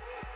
Woo!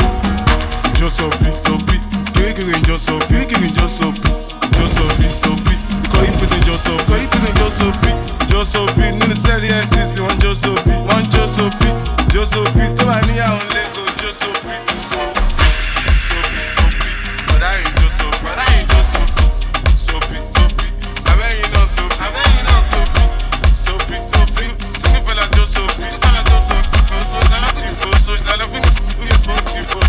just so fit, so fit. Kekere just so fit, kekere just so fit. Just so fit, so fit. Kọ́ ìpèsè just so, kọ́ ìpèsè just so fit. Just so fit nínú sẹ́ẹ̀lì FCC, wọ́n just so fit, wọ́n just so fit. Just so fit tó bá ní àwọn lẹ́kọ̀ọ́ just so fit. So fit, so fit, so fit. Bọ̀dá yìí just so, bọ̀dá yìí just so fit. So fit, so fit. Abẹ́yìn náà so fit, abẹ́yìn náà so. So fit, so fit. Just so fit. Sínú just so fit. So so, tala fún mi, so.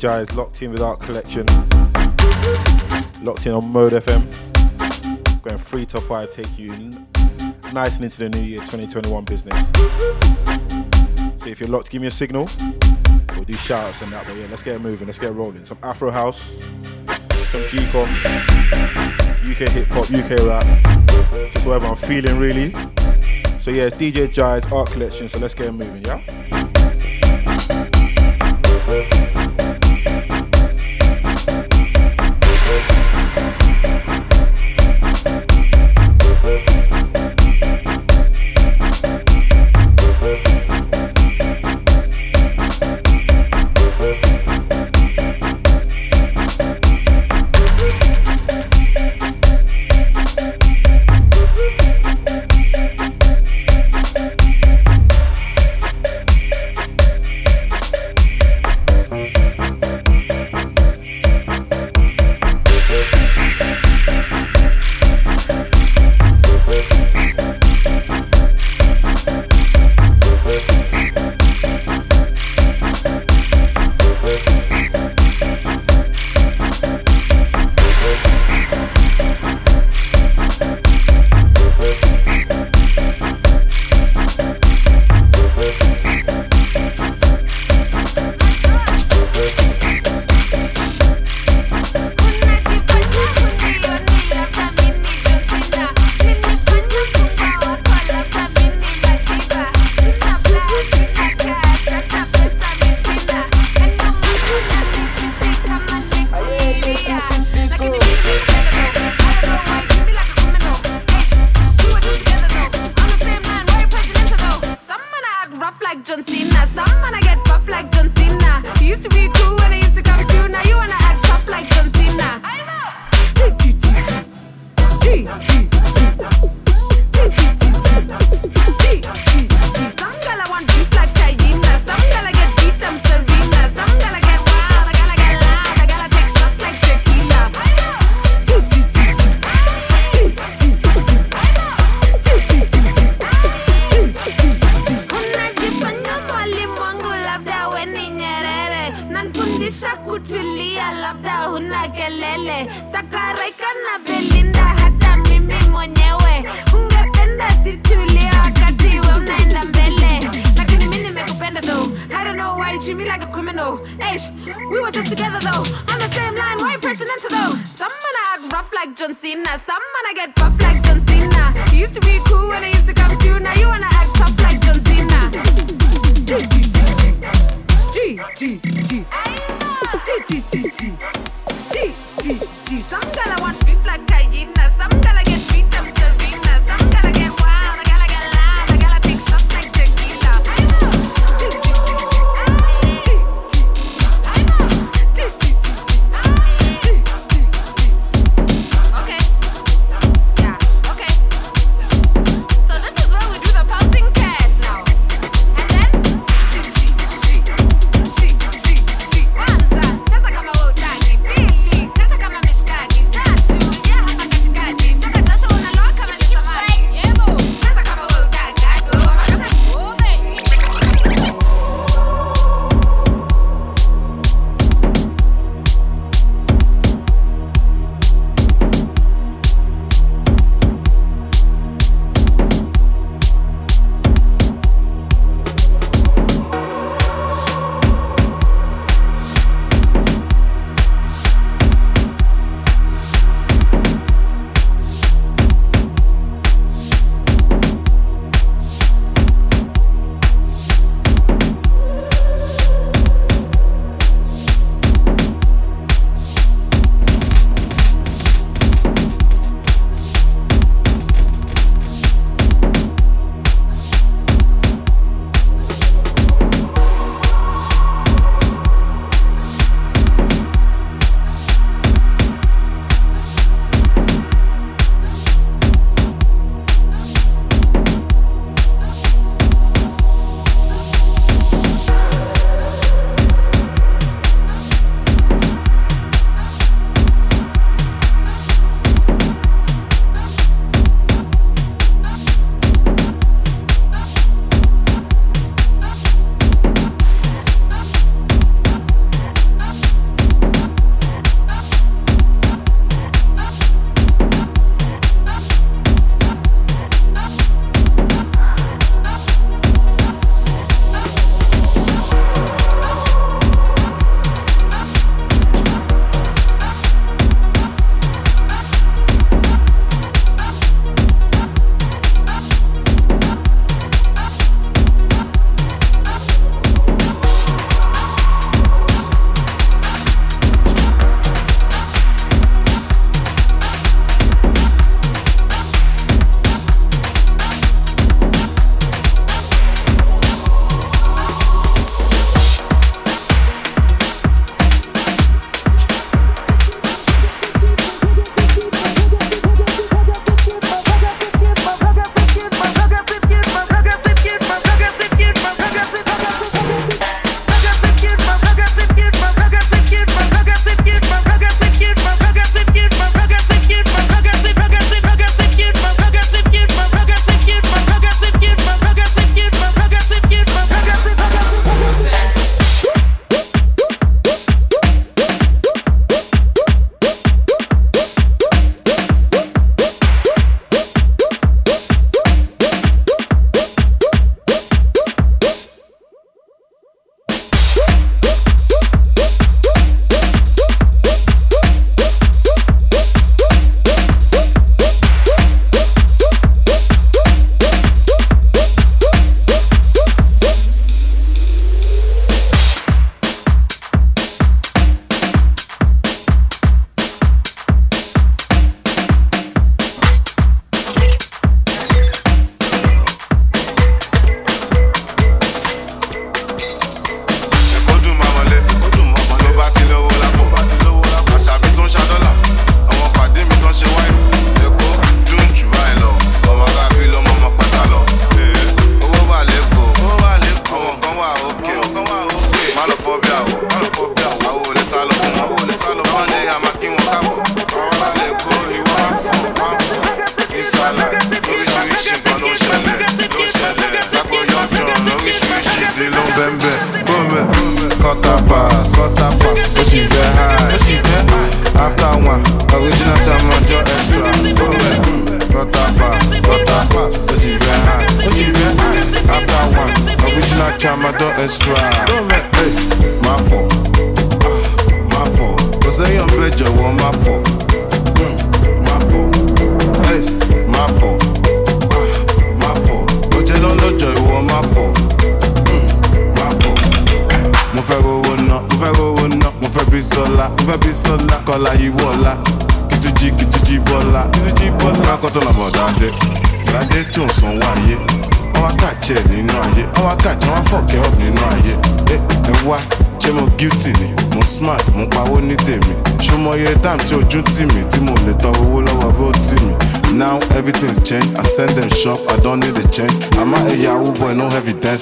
Giles locked in with Art Collection. Locked in on Mode FM. Going three to five, take you nice and into the new year 2021 business. So if you're locked, give me a signal. We'll do shout and that, but yeah, let's get moving, let's get rolling. Some Afro House, some Gqom, UK hip hop, UK rap, just whatever I'm feeling really. So yeah, it's DJ Giles Art Collection, so let's get moving, yeah?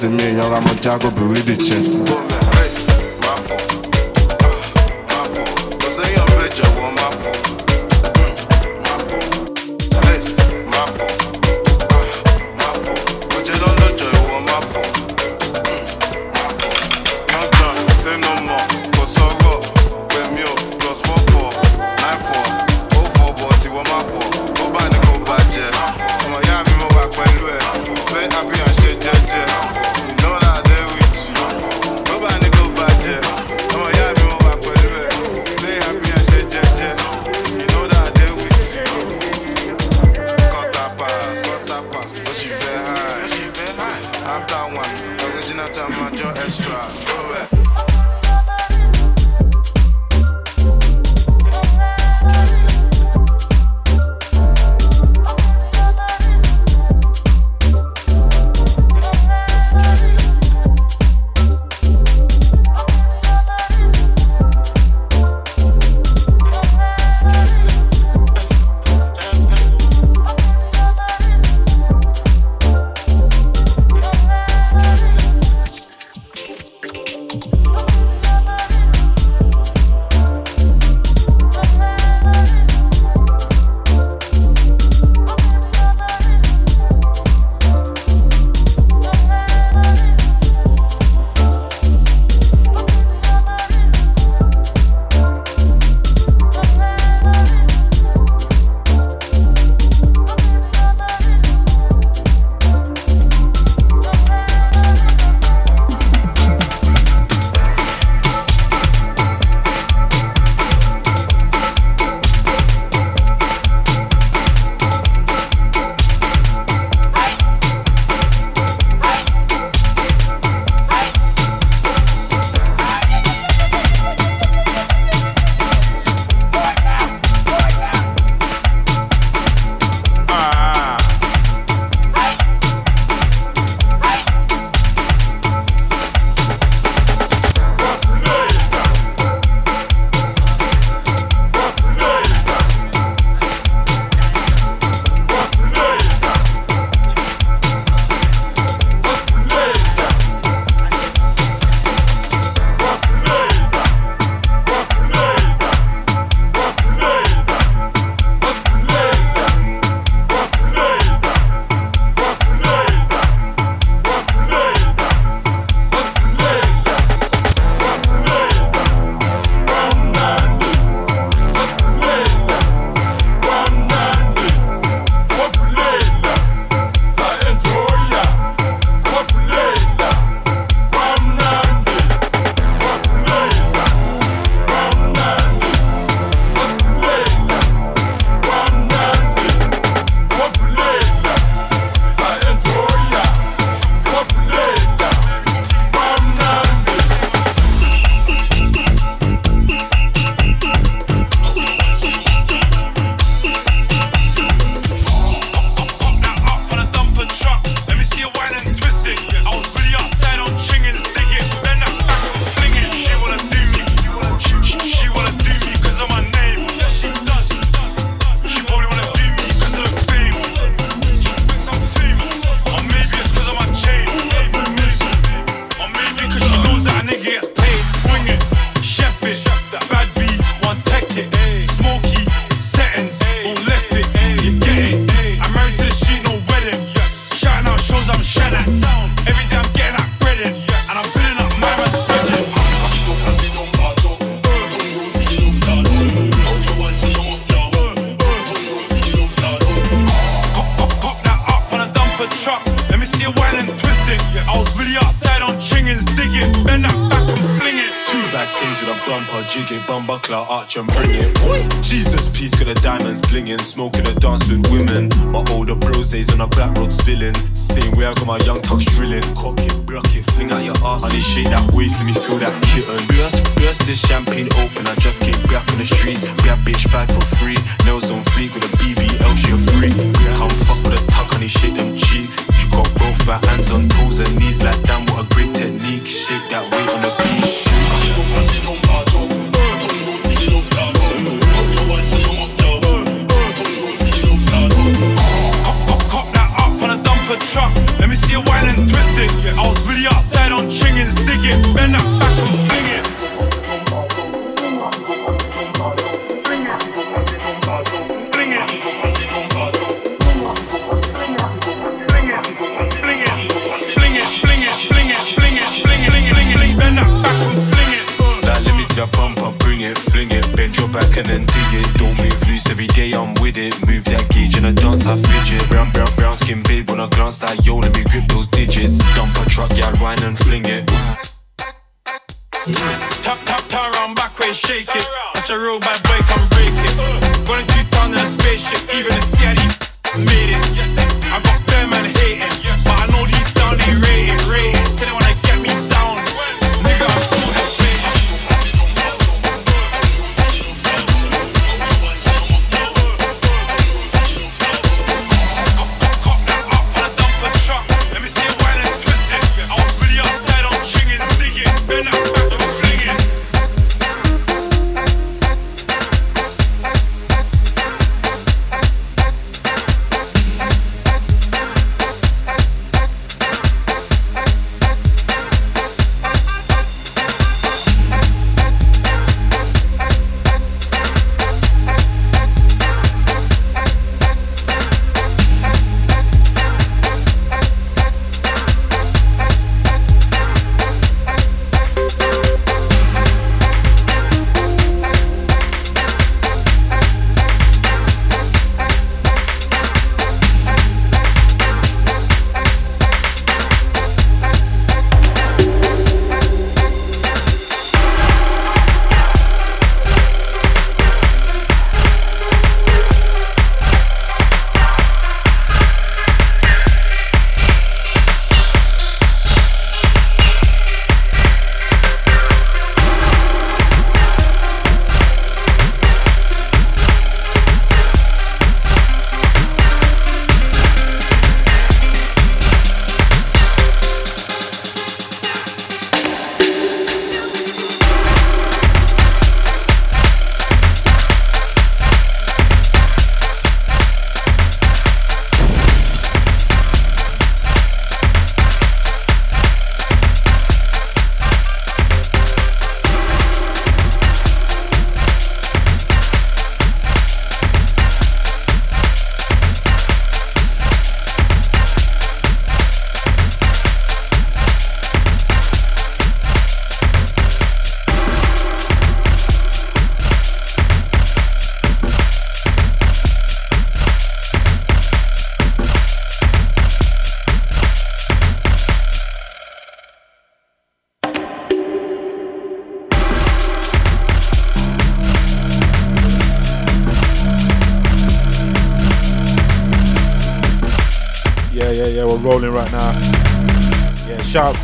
No evidence mi èèyàn ra shake them cheeks. She got both her hands on toes and knees like damn, what a great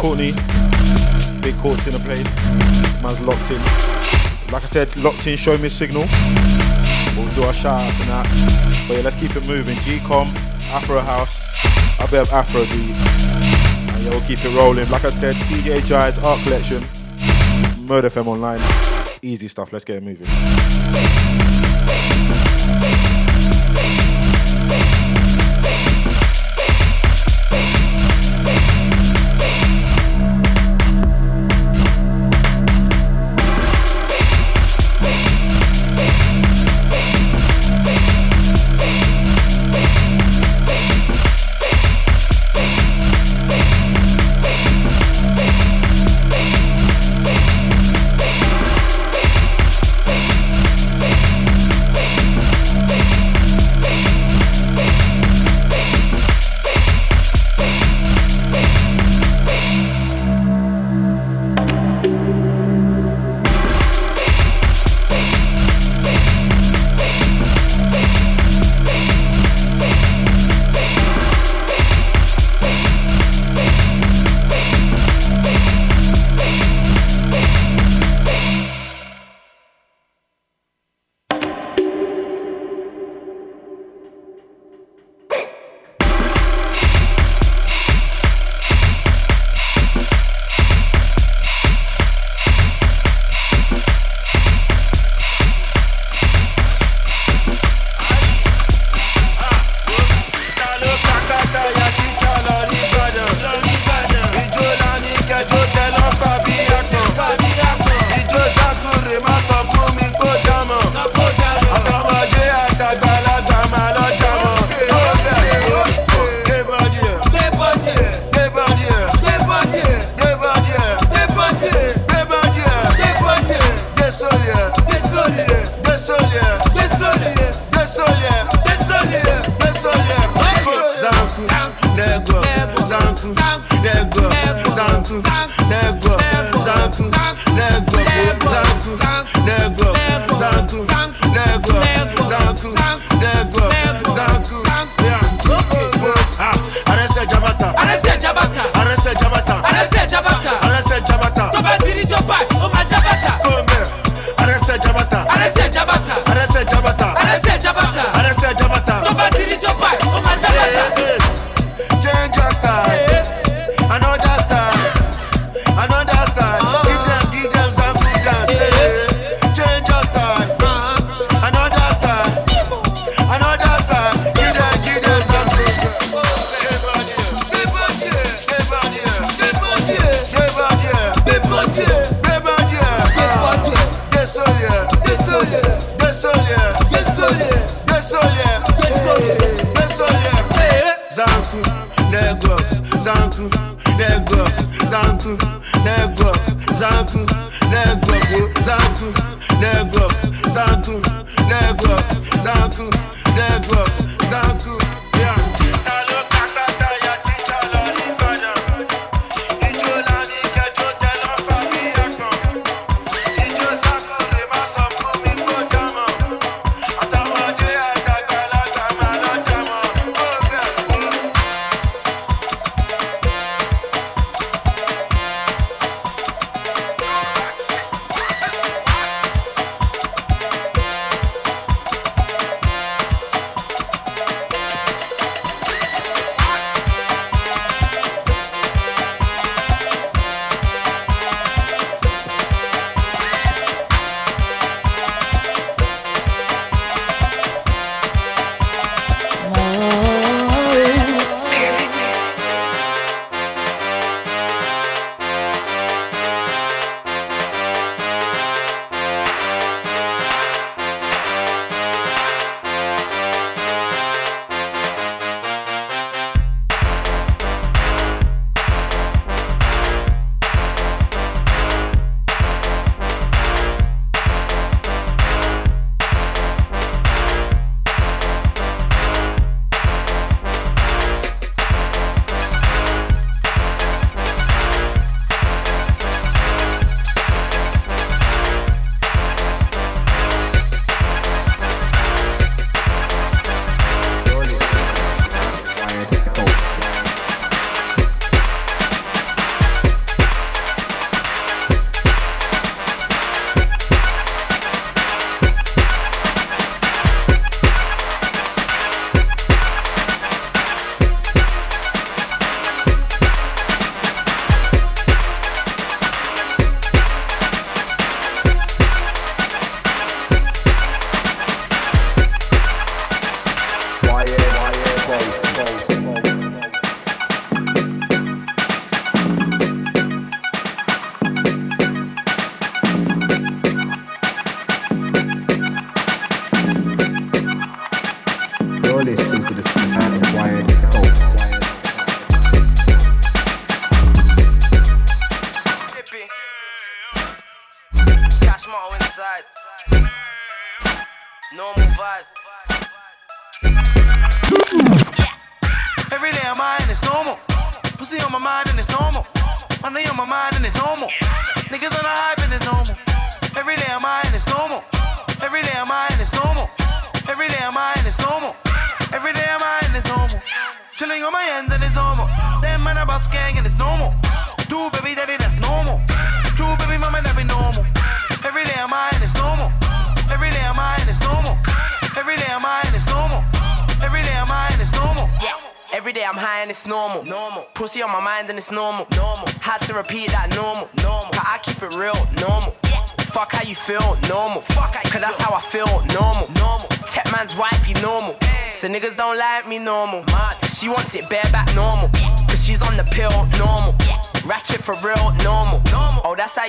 Courtney. Big courts in the place. Man's locked in. Like I said, locked in, show me a signal. We'll do our shout outs and that. But yeah, let's keep it moving. Gqom, Afro House, a bit of Afro beat. And yeah, we'll keep it rolling. Like I said, DJ Giles Art Collection, Mode FM Online. Easy stuff, let's get it moving.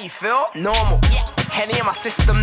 You feel. Normal. Yeah. Henny in my system.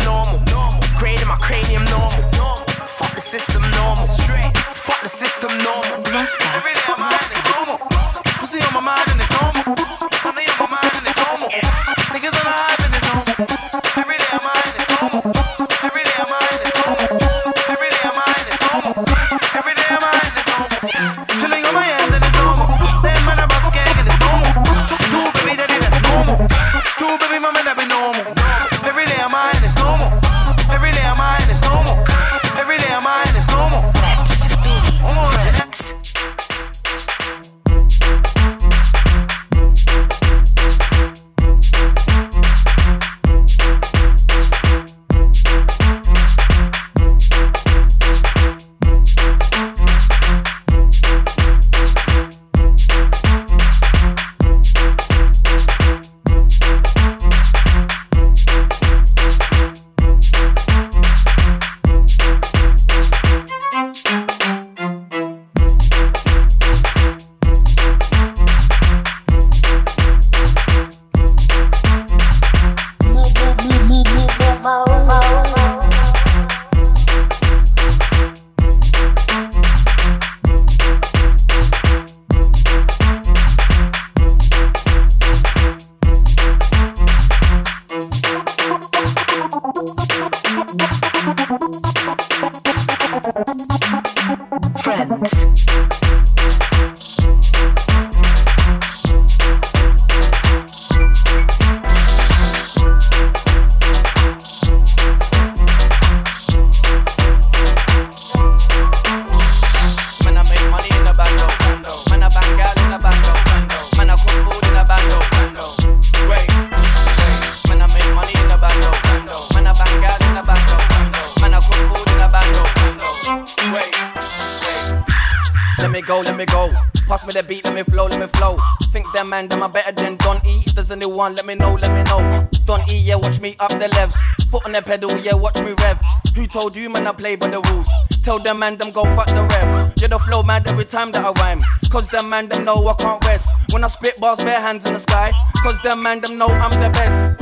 Anyone, let me know, let me know. Don E, yeah, watch me up the levs. Foot on the pedal, yeah, watch me rev. Who told you, man, I play by the rules? Tell them man, them go fuck the rev. Yeah, the flow, man, every time that I rhyme. Cause them man, them know I can't rest. When I spit bars, bare hands in the sky. Cause them man, them know I'm the best.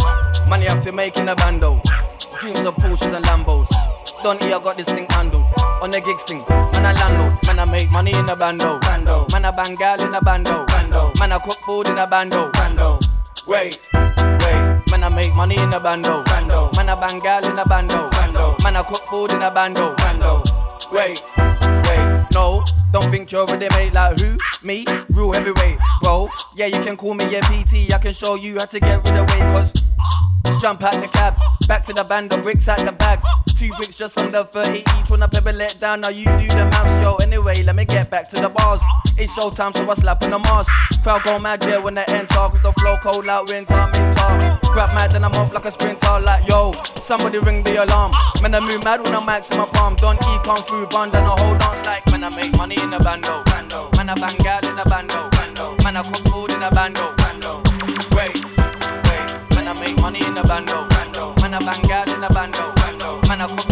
Money have to make in a bando. Dreams of Porsches and Lambos. Don't eat, I got this thing handled. On the gigs thing, man I landlord. Man I make money in a bando. bando. Man I bang gal in a bando. bando. Man I cook food in a bando. bando. Wait, wait. Man I make money in a bando. bando. Man I bang gal in a bando. bando. Man I cook food in a bando. bando. Wait, wait. No, don't think you're already made like who? Me? Real heavyweight, bro. Yeah, you can call me a PT. I can show you how to get rid of weight, cause Jump out the cab, back to the band, the bricks out the bag. Two bricks just under 30 each. I pebble let down, now you do the mouse, yo. Anyway, let me get back to the bars. It's showtime, so I slap on the mask. Crowd go mad, yeah, when they enter. Cause the flow cold like winter, minter. Grab mad, then I'm off like a sprinter. Like, yo, somebody ring the alarm. Man, I move mad when I'm max in my palm. Don't E come through, band and a whole dance like. Man, I make money in a bando. Man, I bang gal in a bando. Man, I cook food in a bando. bando. Wait, wait. Man, I make money in a bando. Man, I bang gal in a bando. Man, a bando.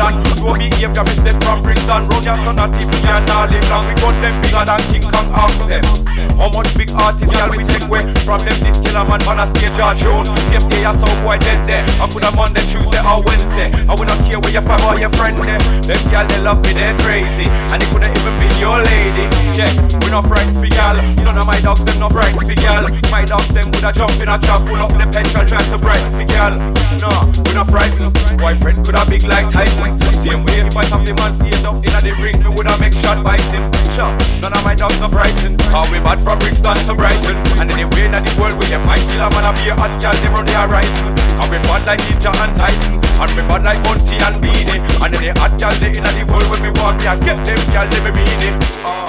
A London. Don't behave, you miss them from Brixton. Round your son, a TV and all live long. We got them bigger than King Kong, ask them. How much big artists, y'all we take away from them? This killer man on a stage or June. Same day, I saw boy dead there. I could have Monday, Tuesday, or Wednesday. I will not care where your fam or your friend there. Them y'all, they love me, they're crazy. And it couldn't even be your lady. Check, we not frightened for gal. None of my dogs, them not frightened for gal. My dogs, them would a jump in a trap, full up the petrol, try to brighten for gal. No, we not frightened. Boyfriend could have big like Tyson. Same way, if I have the man stays up in the ring, me would have make shot biting. Sure, none of my dogs not frightened. How we bad from Brixton to Brighton. And anyway, in the world, we can fight killer man, I be a hot gal, they run the horizon. And we bad like Ninja and Tyson. And we bad like Bunty and Beanie. And the hot gal, they in the world when we walk, yeah, get them gal, they be meaning. Uh,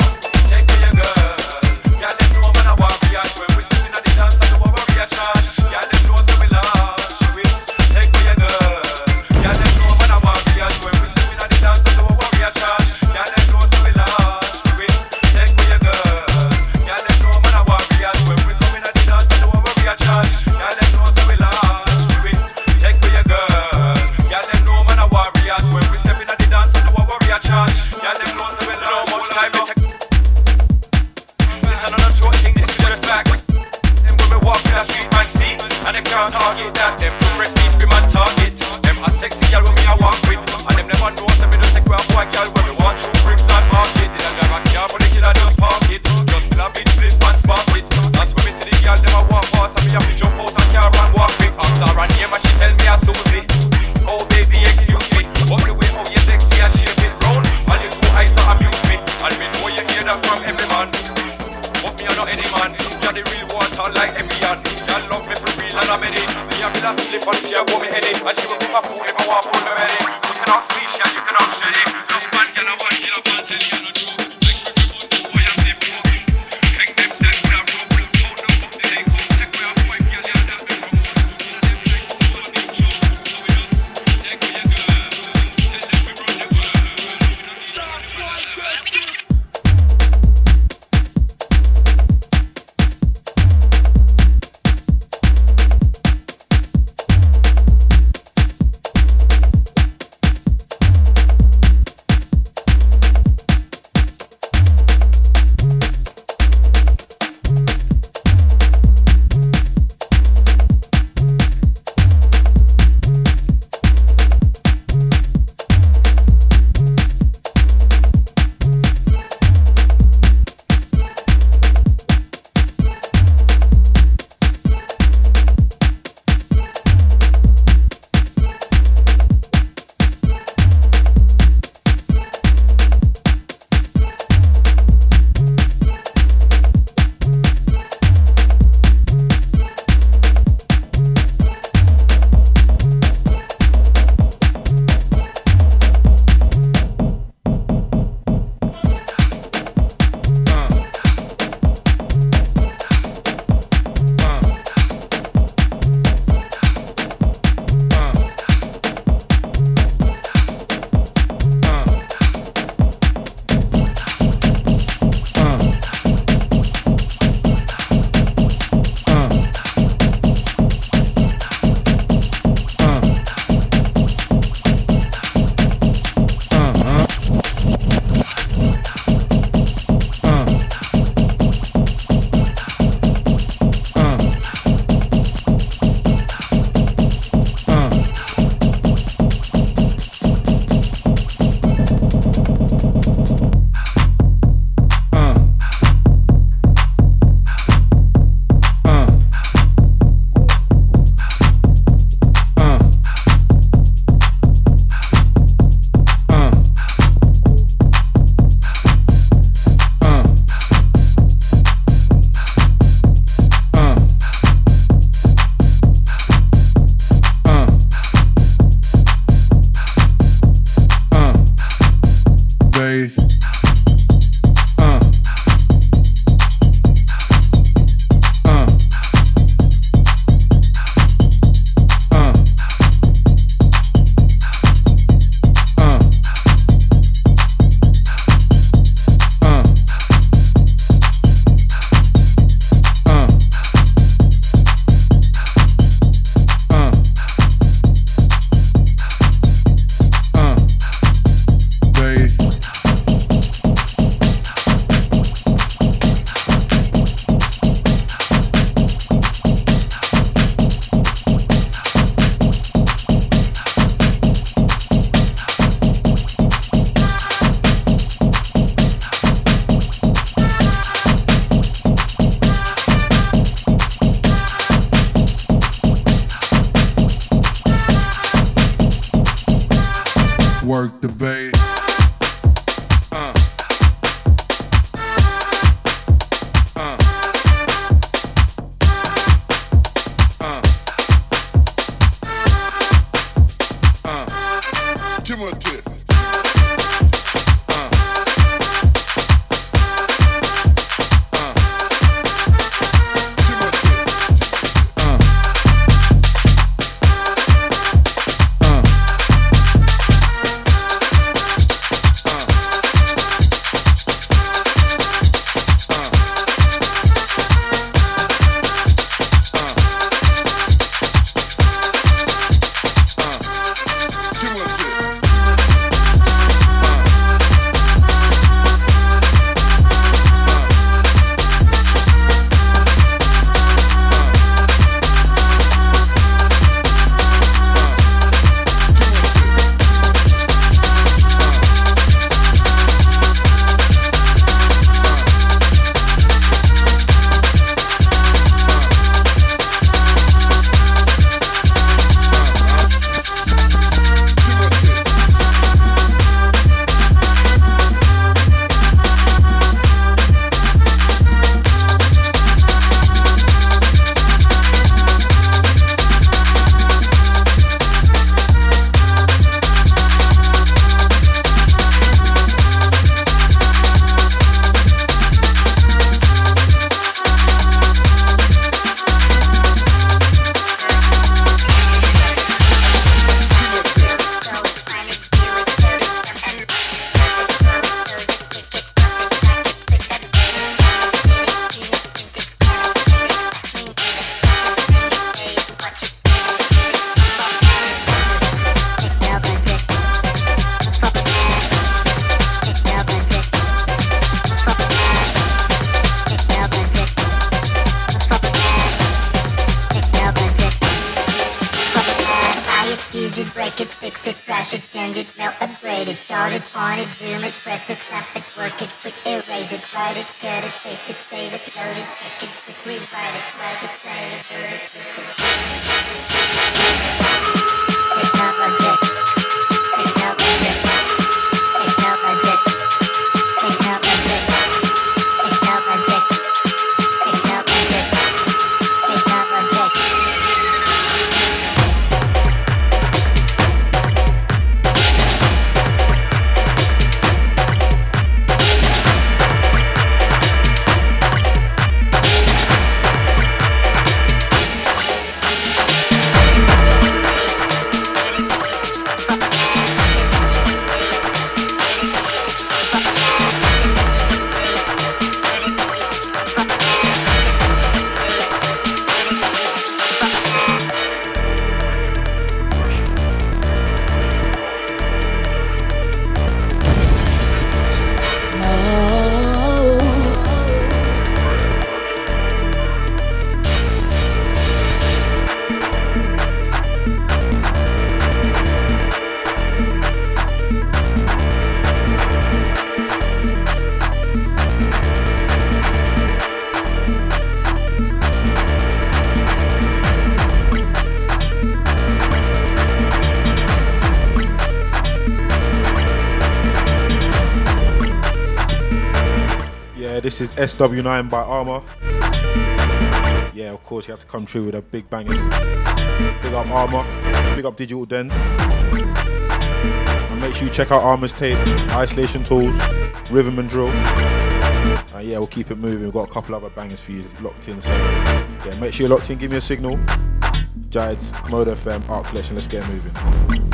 SW9 by Armour. Yeah, of course, you have to come through with a big bangers. Big up Armour, big up Digital Den. And make sure you check out Armour's tape, Isolation Tools, Rhythm and Drill. And yeah, we'll keep it moving. We've got a couple other bangers for you locked in. So yeah, make sure you're locked in. Give me a signal. Giles, Mode FM, Art Collection. Let's get moving.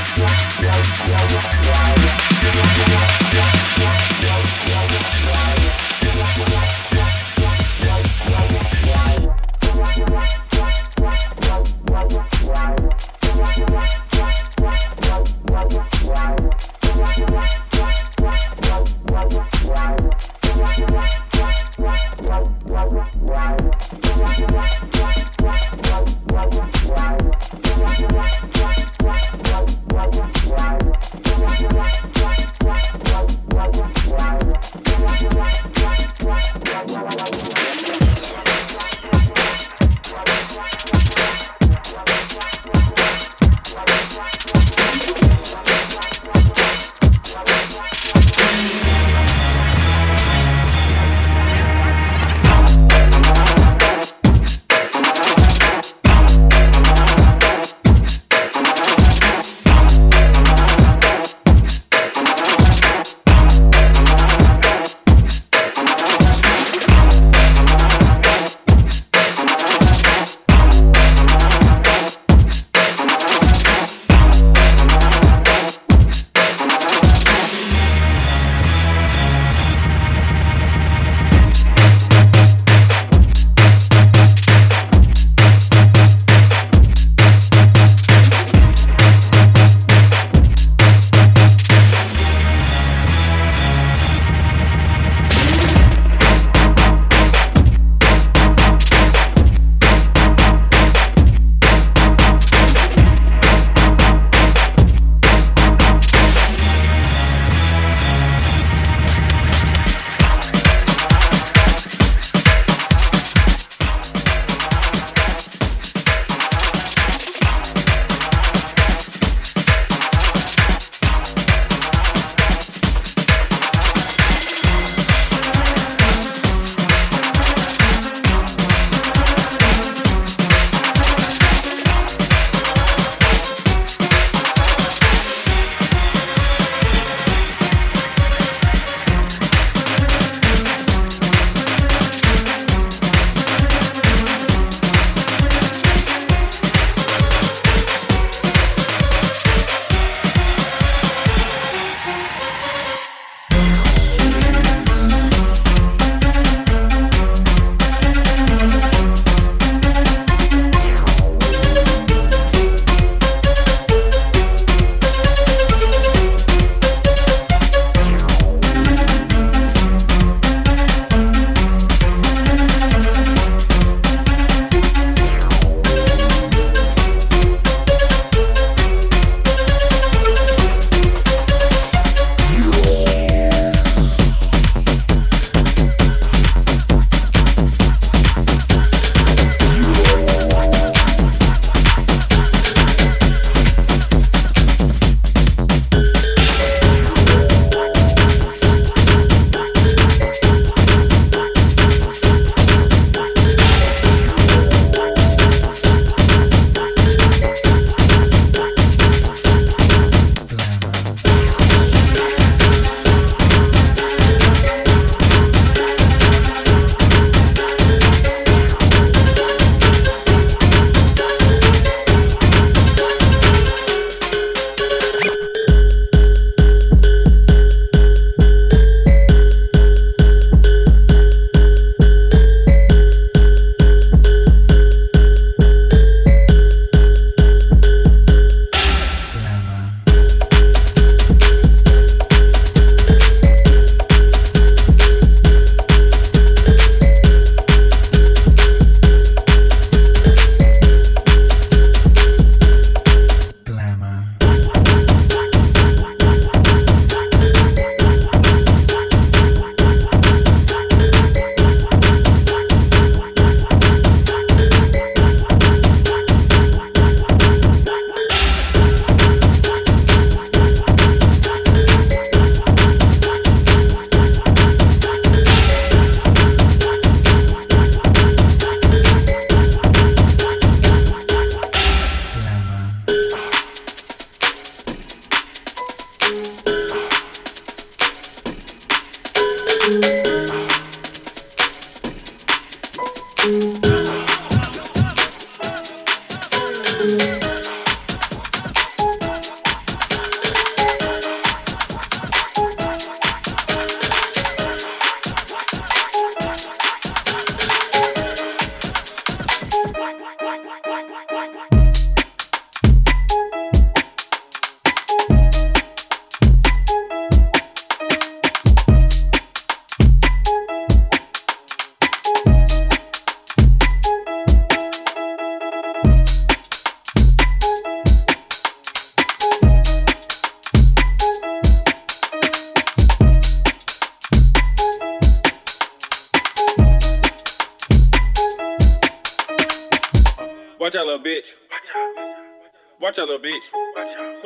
Yeah.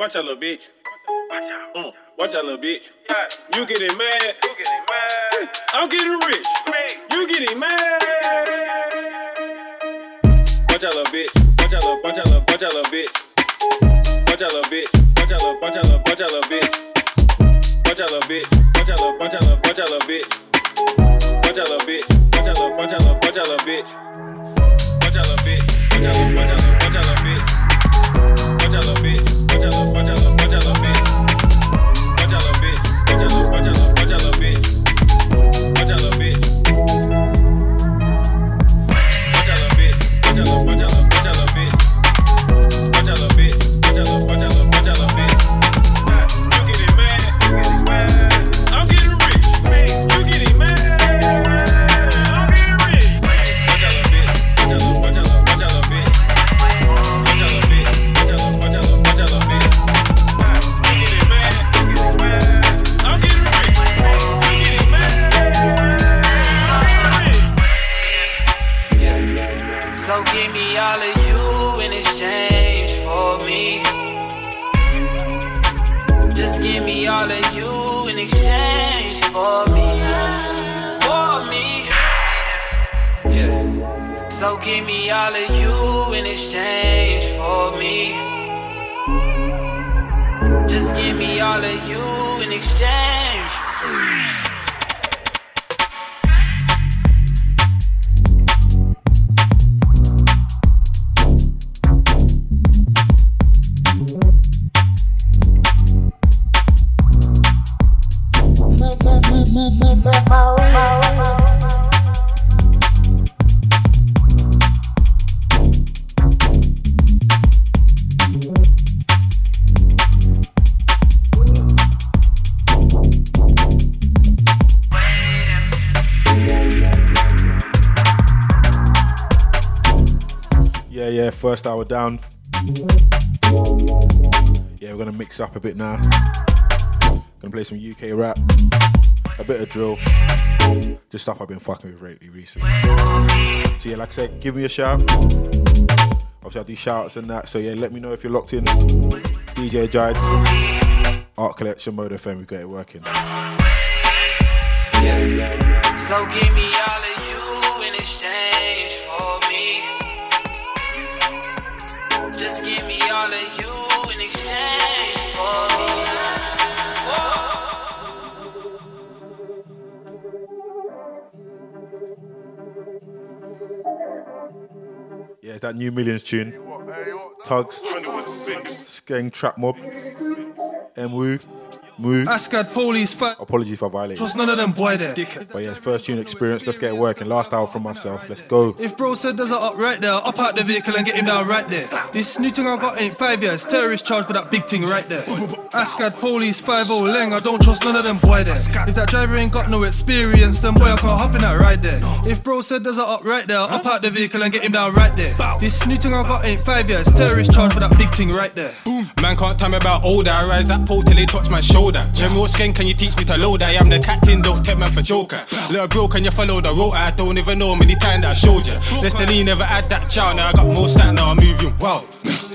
Watch out, little bitch. Watch Mm, watch out, little bitch. You getting mad? I'm getting rich. You getting mad? Watch out, little bitch. Watch out, little, watch out, little, watch out, little bitch. Watch out, little bitch. Watch out, little, watch out, little, watch out, little bitch. Watch out, little bitch. Watch out, little, watch out, little, watch out, little bitch. Watch out, little bitch. Watch out, little, watch out, little, watch out, little bitch. Watch out, little bitch. Watch out, little, watch out, Watch out, little, bitch. All of you in exchange for me. Just give me all of you in exchange for me. For me. Yeah. So give me all of you in exchange for me. Just give me all of you in exchange. First hour down. Yeah, we're gonna mix up a bit now. Gonna play some UK rap, a bit of drill, just stuff I've been fucking with lately recently. So yeah, like I said, give me a shout. Obviously, I do shouts and that. So yeah, let me know if you're locked in. DJ Giles, Art Collection, Mode FM, we got it working. Yeah. So give me all It's that new Millions tune. Tugs, Skeng Trap Mob, M-Woo, Moo. Ascad police fight. Apologies for violating. Trust none of them boy there. But yeah, first tune experience. Let's get it working. Last hour from myself. Let's go. If bro said there's a up right there, up out the vehicle and get him down right there. This new thing I got ain't five years. Terrorist charge for that big thing right there. Ascad police 5 Leng, I don't trust none of them boy there. If that driver ain't got no experience, then boy I can't hop in that right there. If bro said there's a up right there, up out the vehicle and get him down right there. This new thing I got ain't five years. Terrorist charge for that big thing right there. Boom. Man can't tell me about older. I rise that pole till they touch my shoulder. General Skin, can you teach me to load? I am the captain, don't take man for joker. Little bro, can you follow the road? I don't even know many times that I showed ya. Destiny never had that child. Now I got more stat, now I'm moving wow.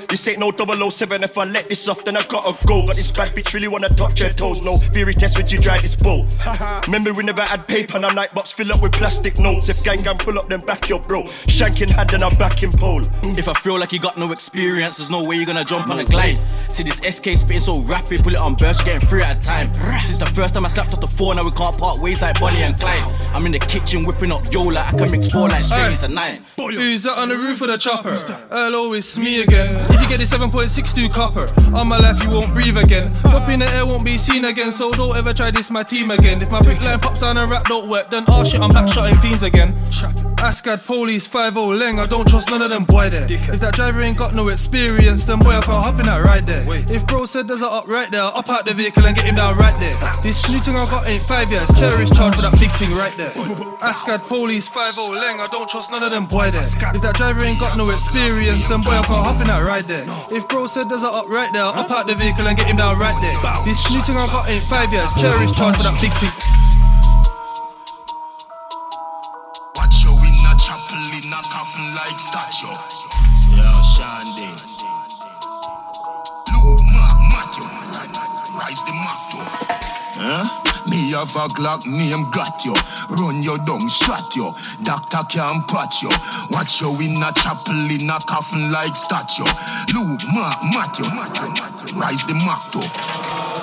This ain't no 007 if I let this off then I gotta go Got this bad bitch really wanna touch your toes No theory test when you drive this boat Remember we never had paper and our night box fill up with plastic notes If gang gang pull up then back your bro Shanking hand and I'm back in pole If I feel like you got no experience, there's no way you're gonna jump on a glide. See this SK spitting so rapid, pull it on burst, getting free a time. Since the first time I slapped off the floor, now we can't part ways like Bonnie and Clyde. I'm in the kitchen whipping up Yola, I can mix four like straight into nine. Who's that on the roof of the chopper? Hello, it's me again. If you get this 7.62 copper, on my life you won't breathe again. Up in the air won't be seen again, so don't ever try this my team again. If my brick line pops down and rap don't work, then oh shit, I'm back shotting fiends again. Ascad police 5 Leng, I don't trust none of them boy there. If that driver ain't got no experience, then boy I can't hop in that ride there. If bro said there's a up right there, up out the vehicle and get him down right there. This new thing I got ain't five years, terrorist charge for that big thing right there. Ascad police 5 Leng, I don't trust none of them boy there. If that driver ain't got no experience, then boy I can't hop in that right there. If bro said there's a up right there, up park the vehicle and get him down right there. This new thing I got ain't five years, terrorist charge for that big thing. Have a Glock name got you. Run you down, shot you. Doctor can't patch you. Watch you in a chapel in a coffin like statue. Luke, Mark, Matthew, rise the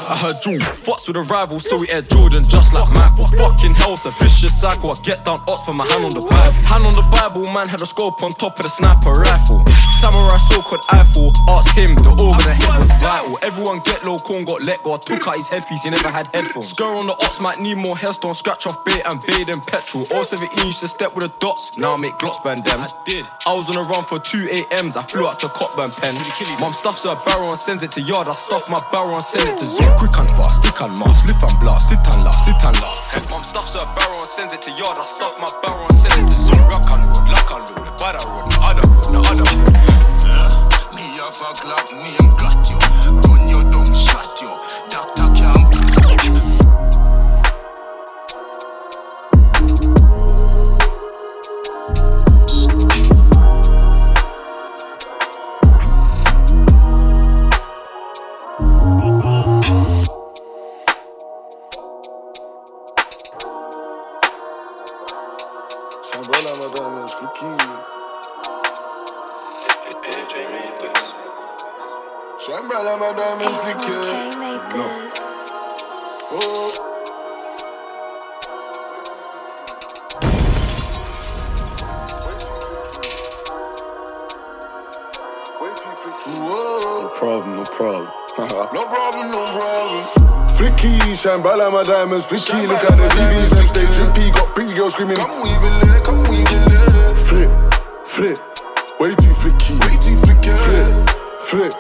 I heard June fucks with a rival, so we air Jordan just like Michael. Fucking hell's a vicious cycle. I get down ops, put my hand on the Bible. Hand on the Bible, man had a scope on top of the sniper rifle. Samurai sword called Eiffel. Ask him, the organ of head was vital. Everyone get low, corn got let go. I took out his headpiece, he never had headphones. Girl on the ops might need more headstone, scratch off bait and bathe in petrol. All 17 used to step with the dots. Now I make glots band them. I did. I was on a run for two AMs. I flew out to Cockburn pen. Mom stuffs her barrel and sends it to yard. I stuff my barrel and send it to Zoom. Quick and fast, stick and mask, lift and blast, sit and laugh, sit and laugh. Mom stuffs her barrel and sends it to yard. I stuff my barrel and send it to Zoom. Rock and road, lock and load, by the road, no other road, no other road. Me have a Glock name got you. Run you down, shot you. Bright like my diamonds. Flicky, look at the BBs, them stay drippy. Got pretty girls screaming. Come weave it, come weave it. Flip, flip, way too flicky. Way too flicky. Flip, flip,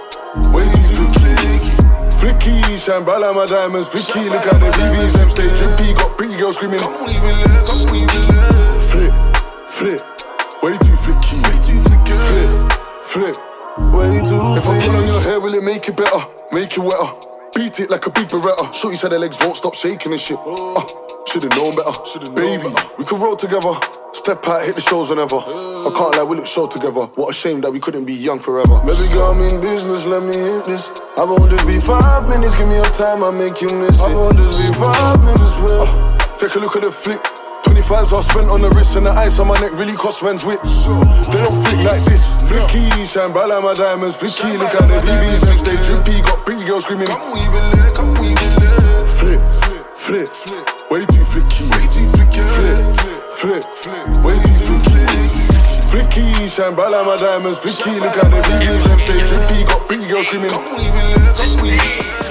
way too flicky. Flicky, shine bright like my diamonds. Flicky, look at the BBs, them stay drippy. Got pretty girls screaming. Come weave it, come weave it. Flip, flip, way too flicky. Way too flicky. Flip, flip. Way too if I pull on your hair, will it make it better? Make it wetter? Beat it like a big beretta. Shorty said her legs won't stop shaking and shit. Uh, should've known better. Baby, we could roll together. Step out, hit the shows whenever. I can't lie, we look show together. What a shame that we couldn't be young forever. Maybe girl, I'm in business, let me hit this. I won't just be five minutes, give me your time, I'll make you miss it. I won't just be five minutes, well. Uh, take a look at the flick. 25s are spent on the wrist and the ice on my neck really cost men's whips. They don't flick like this. Flicky, shine bright like my diamonds. Flicky, look at the BBs, them stay drippy. Got pretty girls screaming. Come weave it, come weave it. Flip, flip, way too flicky. Way too flicky. Flip, flip, way too flicky. Flicky, shine bright like my diamonds. Flicky, look at the BBs, them stay drippy. Got pretty girls screaming. Come weave it, come weave it.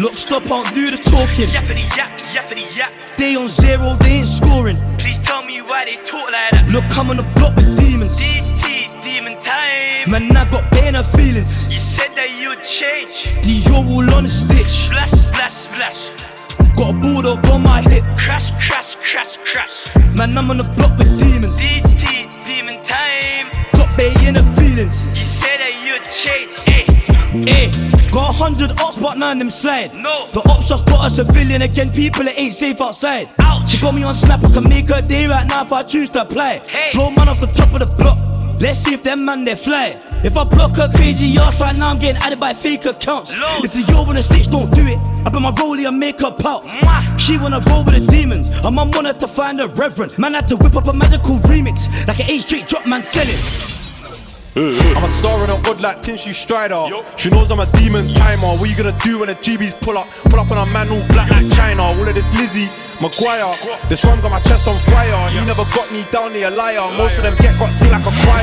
Look, stop, I'll do the talking. Yappity yap, yappity yap. They on zero, they ain't scoring. Please tell me why they talk like that. Look, I'm on the block with demons. DT, demon time. Man, I got pain feelings. You said that you'd change. The all on the stitch. Splash, splash, splash. Got a bulldog on my hip. Crash, crash, crash, crash. Man, I'm on the block with demons. DT, time. Got pain and feelings. You said that you'd change. Hey, eh, eh, Hey, got a hundred ops, but none of them slide. No. The ops just got a civilian again. People that ain't safe outside. Ouch. She got me on snap, I can make her day right now if I choose to apply. Hey. Blow man off the top of the block. Let's see if them man they fly. If I block her crazy ass right now, I'm getting added by fake accounts. Loads. If the yo wanna stitch, don't do it. I bet my rollie and make her pout. Mwah. She wanna roll with the demons. A mum wanted to find a reverend. Man had to whip up a magical remix. Like an A straight drop man selling. I'm a star in a god like Tinchy Stryder. She knows I'm a demon timer. What you gonna do when the GBs pull up? Pull up on a man all black like China. All of this Lizzie, McGuire. This one got my chest on fire. He never got me down, he a liar. Most of them get got seen like a choir.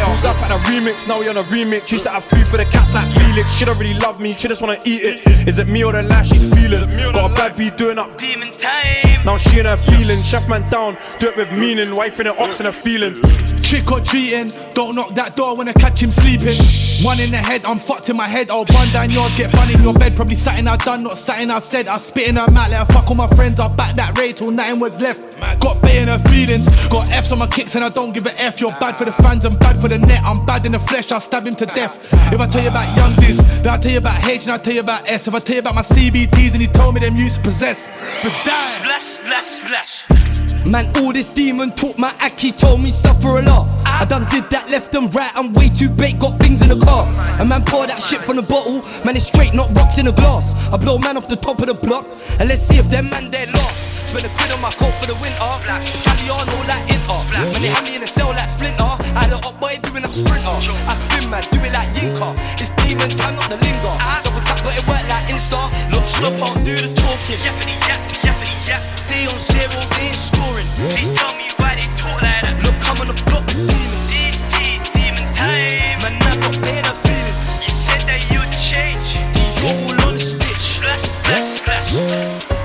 Up at a remix, now we on a remix. Used to have food for the cats like Felix. She don't really love me, she just wanna eat it. Is it me or the lash she's feeling? Got a bad beat doing up. demon time. Now she and her feelings. Chef man down, do it with meaning. Wife in her ops and her feelings. Trick or treating, don't knock that door when I catch him sleeping. One in the head, I'm fucked in my head. I'll run down yours, get bun in your bed. Probably something I done, not something I said. I spit in her mouth, let her fuck all my friends. I back that rate till nothing was left. Got bait in her feelings, got F's on my kicks and I don't give a F. You're bad for the fans and bad for the net. I'm bad in the flesh, I'll stab him to death. If I tell you about young Diz, then I'll tell you about H and I'll tell you about S. If I tell you about my CBTs and he told me them used to possess. But die. Splash, splash, splash. Man, all this demon talk, my Aki told me stuff for a lot. I done did that left and right, I'm way too bait, got things in the car. A man pour that shit from the bottle, man, it's straight, not rocks in a glass. I blow man off the top of the block, and let's see if them man they lost. Spend a quid on my coat for the winter. Italiano like Inter. When they had me in a cell like Splinter, I had a up boy doing up Sprinter. I spin man, do it like Yinka. It's demon time, not the linger. Double tap, but it work like Insta. Look, stop, I'll do the talking. Yappity, yappity, yappity, yap. They on zero, they ain't scoring. Please tell me why they talk like that. Look, I'm on the block with demons. D, D, demon time. Man, I got better feelings. You said that you'd change. You're all on the stitch. Splash, splash, splash.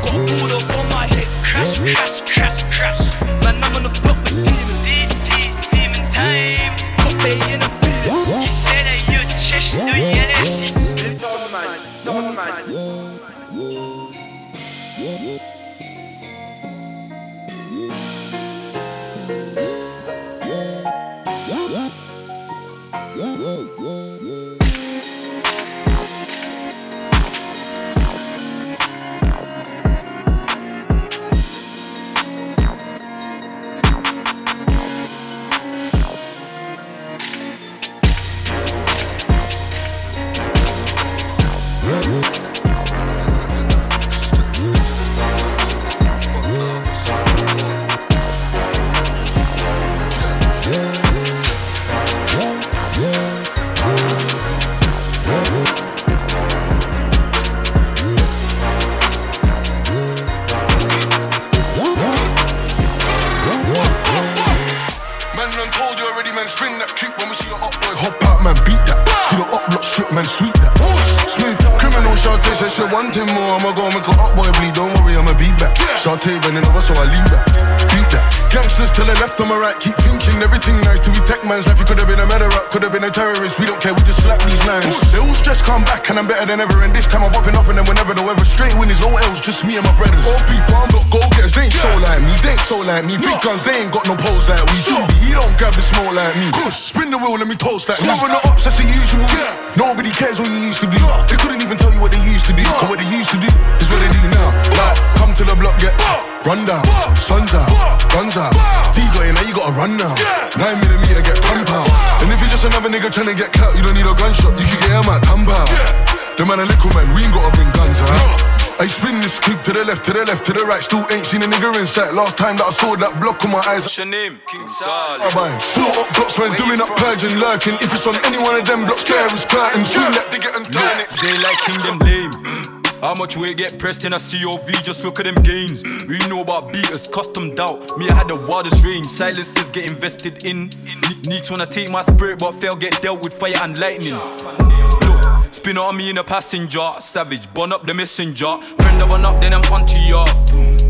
Got a bullet on my head. Crash, crash, crash, crash. Man, I'm on the block with demons. D, D, demon time. Got better feelings. You said that you'd change. Do you get it? Man man, sweet that. Smooth, criminal Shantae said she want him more. I'ma go make a up boy bleed, don't worry, I'ma be back. Shantae bending over, so I lean back. Beat that. Gangsters to the left, on my right, keep thinking everything nice till we tech man's life. You could have been a murderer, could have been a terrorist. We don't care, we just slap these lines. They all stress come back, and I'm better than ever. And this time I'm popping off, and then whenever the weather straight win is no L's, just me and my brothers. All people, I'm not go getters, they ain't so like me, they ain't so like me. Big guns, they ain't got no pose like we. Judy, he don't grab the smoke like me. Spin the wheel, let me toast that. Love on the ups, that's the usual. Yeah. Nobody cares what you used to be. do. They couldn't even tell you what they used to do. Cause what they used to do is what they do now. Like, come to the block, get run down. Sun's out, guns out. T got it, now you gotta run now. Nine millimeter, get ten out. And if you're just another nigga trying to get cut, you don't need a gunshot. You can get him at ten pound. The man a little man, we ain't gotta bring guns out. I spin this clip to the left, to the left, to the right. Still ain't seen a nigga in sight. Last time that I saw that block on my eyes. What's your name? King Sal. Bang. Float up blocks when doing up purging, lurking. If it's on any one of them blocks, care is curtain. Swing that digger and turn it. They like kingdom lame. How much weight get pressed in a COV? Just look at them gains. We know about beaters, custom doubt. Me, I had the wildest range. Silences get invested in. Ne- Needs wanna take my spirit, but fail get dealt with fire and lightning. Look, spin on me in a passenger. Savage, burn up the messenger. Friend of one up, then I'm onto ya.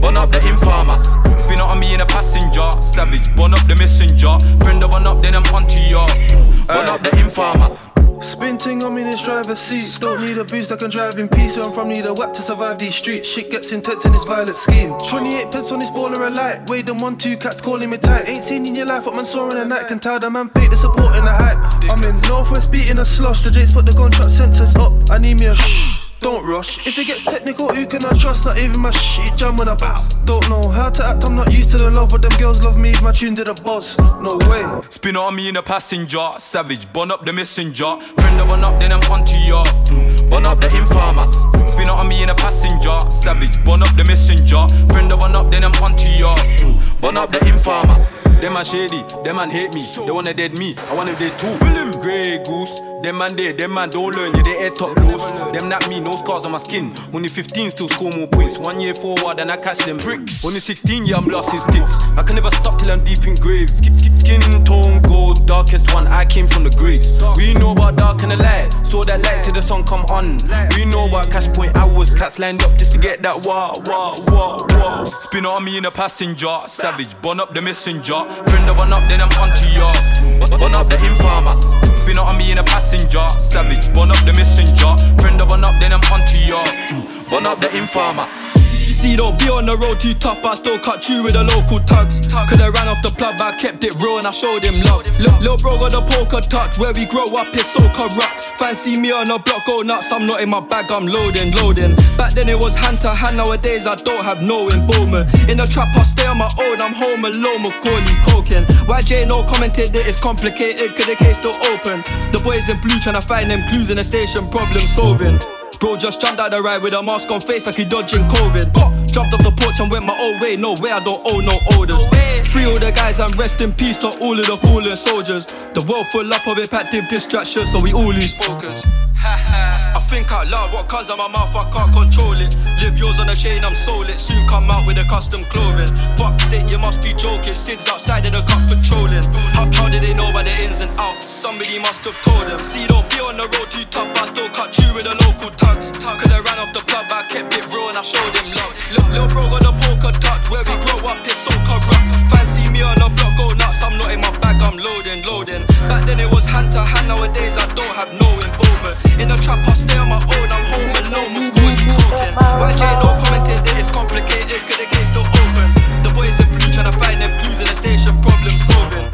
Burn up the informer. Spin on me in a passenger. Savage, burn up the messenger. Friend of one up, then I'm onto ya. Burn up the informer. Spin ting on me in this driver's seat. Don't need a boost, I can drive in peace. Where I'm from, need a whack to survive these streets. Shit gets intense in this violent scheme. 28 pence on this baller a light. Wade them one, two cats calling me tight. Ain't seen in your life what man saw in the night. Can tell the man fake the support in the hype. I'm in Northwest beating a slush. The Jakes put the gunshot sensors up. I need me a shh. Don't rush. If it gets technical, who can I trust? Not even my shit jam when I bounce. Don't know how to act, I'm not used to the love, but them girls love me if my tune did a buzz. No way. Spin on me in a passenger, savage, burn up the messenger. Friend of one up, then I'm onto ya. Burn up the informer. Spin on me in a passenger, savage, burn up the messenger. Friend of one up, then I'm onto ya. Burn up the informer. Them man shady, them man hate me. They wanna dead me, I wanna dead too. Grey goose, them man there, them man don't learn, yeah, they head top loose. Them not me, no scars on my skin. Only 15 still score more points. One year forward and I catch them bricks. Only 16, yeah, I'm lost in sticks. I can never stop till I'm deep in graves. Sk- sk- Skin tone gold, darkest one, I came from the graves. We know about dark and the light, so that light till the sun come on. We know about cash point hours, cats lined up just to get that wah, wah, wah, wah. Spin on me in a passenger, savage, burn up the messenger. Friend of one up, then I'm onto ya. Burn up the informer. Spin out on me in a passenger, savage, burn up the messenger. Friend of one up, then I'm onto ya. Hmm, burn up the informer. See, don't be on the road too tough, but I still cut you with the local tugs. Coulda ran off the plug, but I kept it real and I showed him love. Lil, Lil bro got the poker touch, where we grow up is so corrupt. Fancy me on the block, go nuts, I'm not in my bag, I'm loading, loading. Back then it was hand to hand, nowadays I don't have no involvement. In the trap, I stay on my own, I'm home alone, Macaulay poking. YJ no commented that it's complicated, cause the case still open. The boys in blue trying to find them clues in the station, problem solving. Bro just jumped out the ride with a mask on face like he dodging COVID. Oh, jumped off the porch and went my own way. No way, I don't owe no orders. Free all the guys and rest in peace to all of the fallen soldiers. The world full up of impactive distractions, so we all lose focus. I think out loud, what comes out my mouth, I can't control it. Live yours on a chain, I'm sold it. Soon come out with a custom clothing. Fuck sake, you must be joking. Sid's outside of the cup patrolling. How, how did they know about the ins and outs? Somebody must have told them. See, don't be on the road too tough, but I still cut you with the local tugs. Coulda ran off the club, but I kept it real and I showed him love. Lil, Lil bro got a poker touch, where we grow up it's so corrupt. Fancy me on the block, go nuts, I'm not in my bag, I'm loading, loading. Back then it was hand to hand, nowadays I don't have no involvement. In the trap, I stay on my own, I'm home alone, my boys talking. YJ no commented that it's complicated, cause the gate's still open. The boys in blue trying to find them clues in the station, problem solving.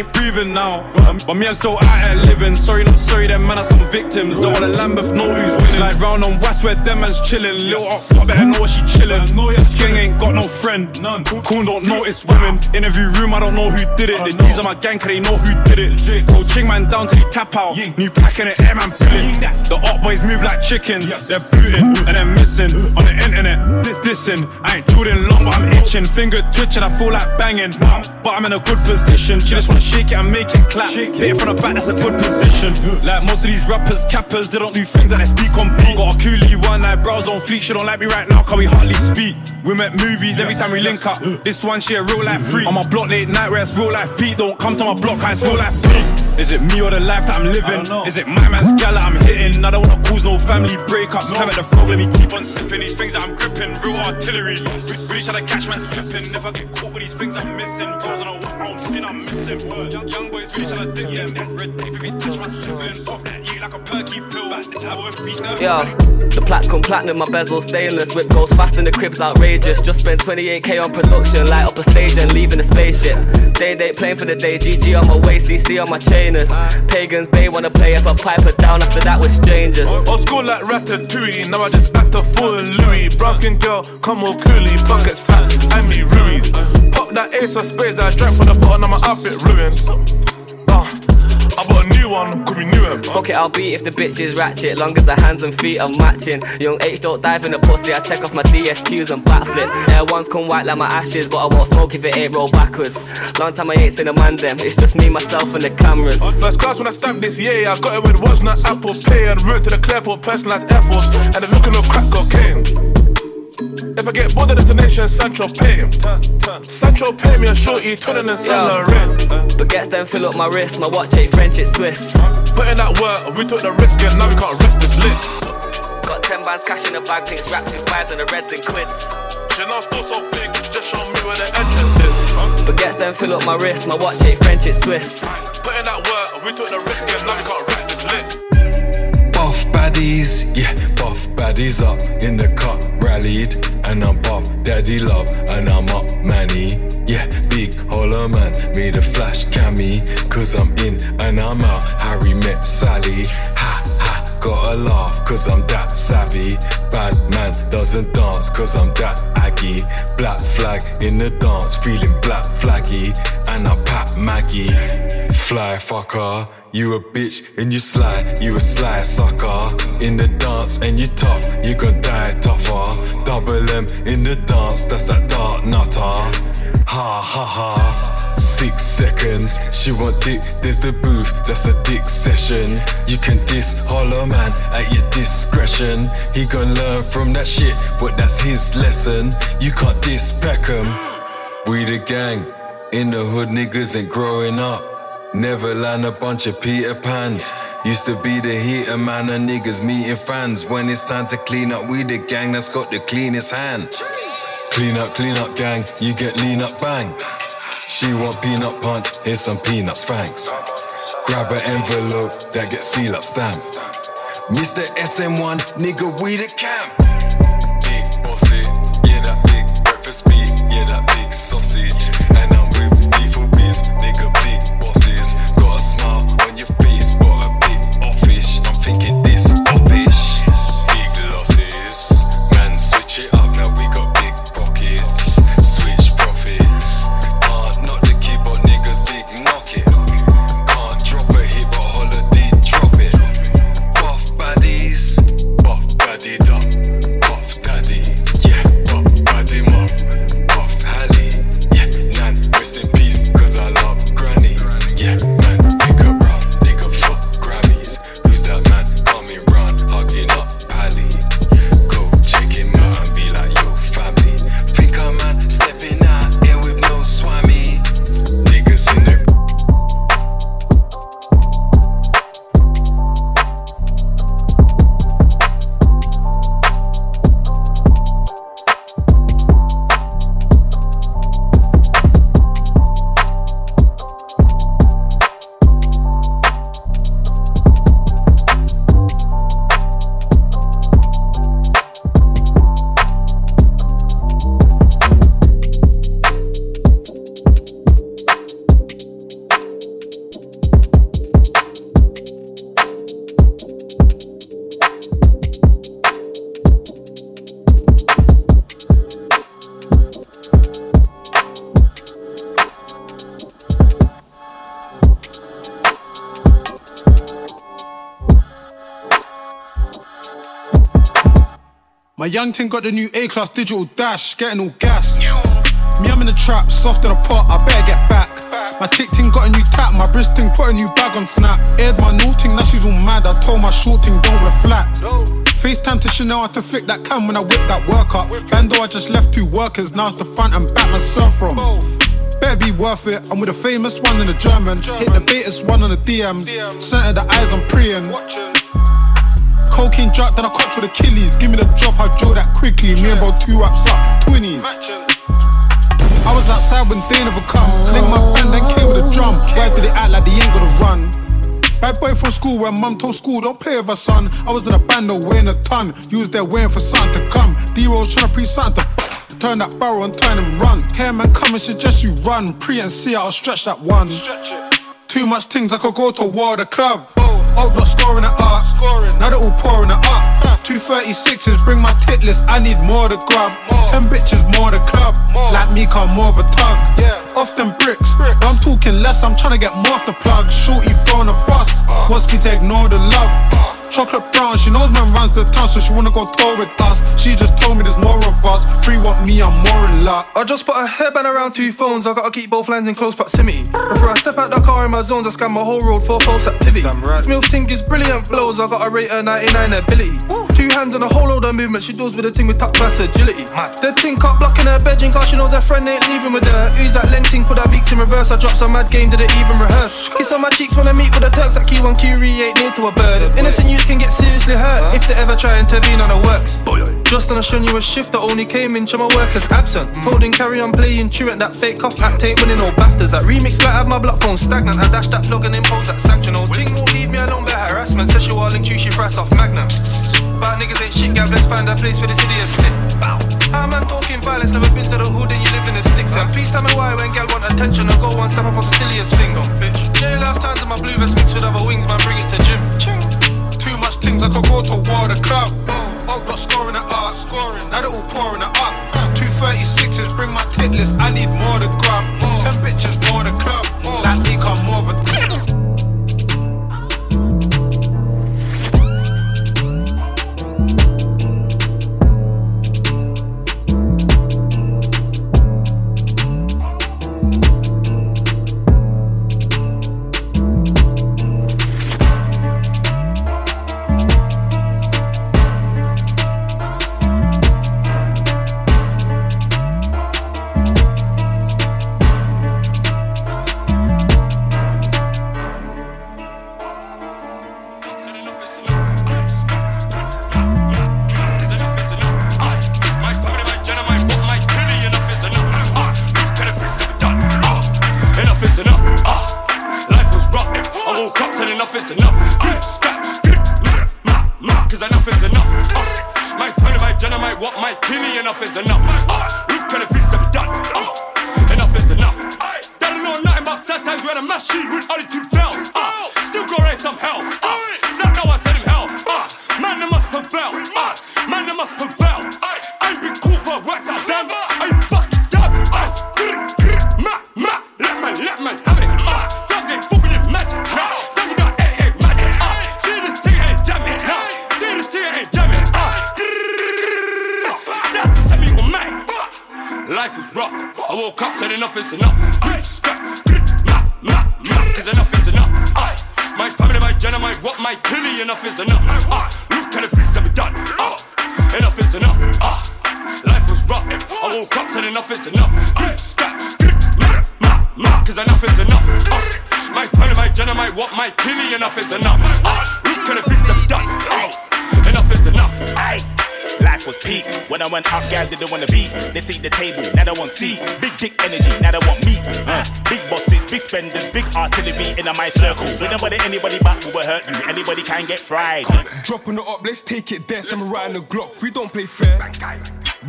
Ain't breathing now. But me, I'm still out here living. Sorry, not sorry, them man are some victims. Don't wanna Lambeth know who's winning. Slide round on West where them man's chilling. Lil up, fuck better know she chilling. Skeng ain't got no friend. None. Coon don't notice women. Interview room, I don't know who did it. The D's on my gang, cause they know who did it. Go ching man down till he tap out. New pack in it, air man pulling. The op boys move like chickens. They're booting and they're missing on the internet. Dissing. I ain't Jordan long, but I'm itching. Finger twitching, I feel like banging. But I'm in a good position. She just wanna shake it and make it clap. Hit it from the back, that's a good position. Like most of these rappers, cappers, they don't do things that they speak on beat. Got a coolie one night, brows on fleek. She don't like me right now, cause we hardly speak. We met movies every time we link up. This one, she a real life freak. On my block late night, where it's real life beat. Don't come to my block, cause it's real life beat. Is it me or the life that I'm living? Is it my man's gal that I'm hitting? I don't wanna cause no family breakups. Climb at the frog, let me keep on sipping. These things that I'm gripping, real artillery. Re- Really try to catch man slipping. If I get caught with these things I'm missing, bros on a walk round spin, I'm missing. Young, young boys really try to dig them. Red tape if you touch my sibling. Pop that like a perky pill. I was beat up. Yeah, the plaques come platinum, my bezel stainless. Whip goes fast in the crib's outrageous. Just spent 28k on production, light up a stage and leaving the spaceship. Day date playing for the day, GG on my way, CC on my chainers. Pagans, Bay wanna play if I pipe it down. After that, we're strangers. Old school like Ratatouille, now I just act a fool in Louis. Brown skin girl, come all coolie, buckets fat, and me Ruiz. Pop that ace of spades, I drank from the bottom of my outfit ruined. Uh, I bought a new one, could be. Fuck it, I'll beat if the bitch is ratchet. Long as the hands and feet are matching. Young H don't dive in the pussy, I take off my DSQs and backflip. Air ones come white like my ashes, but I won't smoke if it ain't roll backwards. Long time I ain't seen a man them, it's just me, myself, and the cameras. First class when I stamped this year, I got it with was not Apple Pay and route to the Clearport personalized Air Force, and the looking of crack cocaine. If I get bored of destination, Sancho pay him. Sancho pay me a shorty, twinning and Saint Laurent. Baguettes then fill up my wrist, my watch ain't French, it's Swiss. Put in that work, we took the risk and now we can't rest this lit. Got 10 bands cash in the bag, things wrapped in fives and the reds and quids. Chanel store so big, just show me where the entrance is. Baguettes then fill up my wrist, my watch ain't French, it's Swiss. Put in that work, we took the risk and now we can't rest this lit. Buff baddies, yeah, buff baddies up in the cut, rallied, and I'm buff daddy love, and I'm up manny, yeah, big holler man, made a flash cami, cause I'm in and I'm out. Harry met Sally, ha ha, gotta laugh, cause I'm that savvy. Bad man doesn't dance, cause I'm that aggy. Black flag in the dance, feeling black flaggy, and I pat Maggie. Fly fucker. You a bitch and you sly, you a sly sucker. In the dance and you tough, you gon' die tougher. Double M in the dance, that's that dark nutter. Ha ha ha. Six seconds, she want dick, there's the booth, that's a dick session. You can diss Hollow Man at your discretion. He gon' learn from that shit, but that's his lesson. You can't diss Beckham. We the gang, in the hood niggas ain't growing up. Never land a bunch of Peter Pans. Used to be the heater man and niggas meeting fans. When it's time to clean up, we the gang that's got the cleanest hand. Clean up, clean up, gang, you get lean up, bang. She want peanut punch, here's some peanuts, thanks. Grab an envelope that gets seal up stamped. Mr. SM1, nigga, we the camp. Young ting got the new A class digital dash, getting all gas. Me, I'm in the trap, soft in the pot, I better get back. My tick ting got a new tap, my wrist ting put a new bag on snap. Aired my new ting, now she's all mad. I told my short ting don't flats. FaceTime to Chanel, I had to flick that cam when I whip that work up. Bando, I just left two workers, now it's the front and back, myself from. Better be worth it. I'm with a famous one and a German. Hit the Betas one on the DMs. Center the eyes, I'm preying. Cocaine drop, then I caught with Achilles. Give me the drop, I draw that quickly. Me and bro two ups up, 20s. I was outside when they never come. Clink my band, then came with a drum. Why did they act like they ain't gonna run? Bad boy from school where mum told school, don't play with her son. I was in a band, no weighing a ton. You was there waiting for something to come. D-Rose trying to pre something to turn that barrel and turn him run. Hair man coming, suggest you run. Pre and see, I'll stretch that one. Stretch it. Too much things, I could go to war, the club. Old block scoring it up. Now they're all pouring it up. Two 36s, bring my tit list, I need more to grub. Ten bitches, more to club. Like me, come more of a tug. Off them bricks, but I'm talking less, I'm trying to get more off the plug. Shorty throwing a fuss, wants me to ignore the love. Chocolate brown, she knows man runs the town, so she wanna go tour with us. She just told me there's more of us. Free want me, I'm more in luck. I just put a headband around two phones. I gotta keep both lines in close proximity. Before I step out the car in my zones, I scan my whole road for false activity. Smilf think is brilliant blows. I gotta rate her 99 ability. Two hands and a whole load of movement. She does with a thing with top class agility. The ting cup blocking her bedroom cause she knows her friend ain't leaving with her. Who's that lenting? Put her beaks in reverse. I drop some mad game, did it even rehearse? Kiss on my cheeks when I meet with the Turks that Q1 Curie ain't near to a bird. Innocent can get seriously hurt if they ever try and intervene on the works. Boy, Just on a strenuous shift that only came in to my workers absent. Told him carry on playing truant that fake cough act ain't winning no BAFTAs. That remix like have my block phone stagnant. I dash that plug and impose that sanction. Oh, ting won't leave me alone by harassment. Says Sexual link to she price off Magnum. But niggas ain't shit, Gab. Let's find a place for this idiot spit. Bow. How man talking violence? Never been to the hood and you live in the sticks. And please tell me why when gal want attention, I go one step up on silliest things. Bitch. Jailhouse times in my blue vest mixed with other wings, man. Bring it to gym. Much things, I could go to war, the club. Old block scoring it up. Now they're all pouring it up. Two 36s, bring my tit list, I need more to grub. Ten bitches, more the club. Like me, come more of a artillery in my circle. Whenever anybody back who will hurt you, anybody can get fried. Dropping it up, let's take it there. Some riding the Glock, we don't play fair.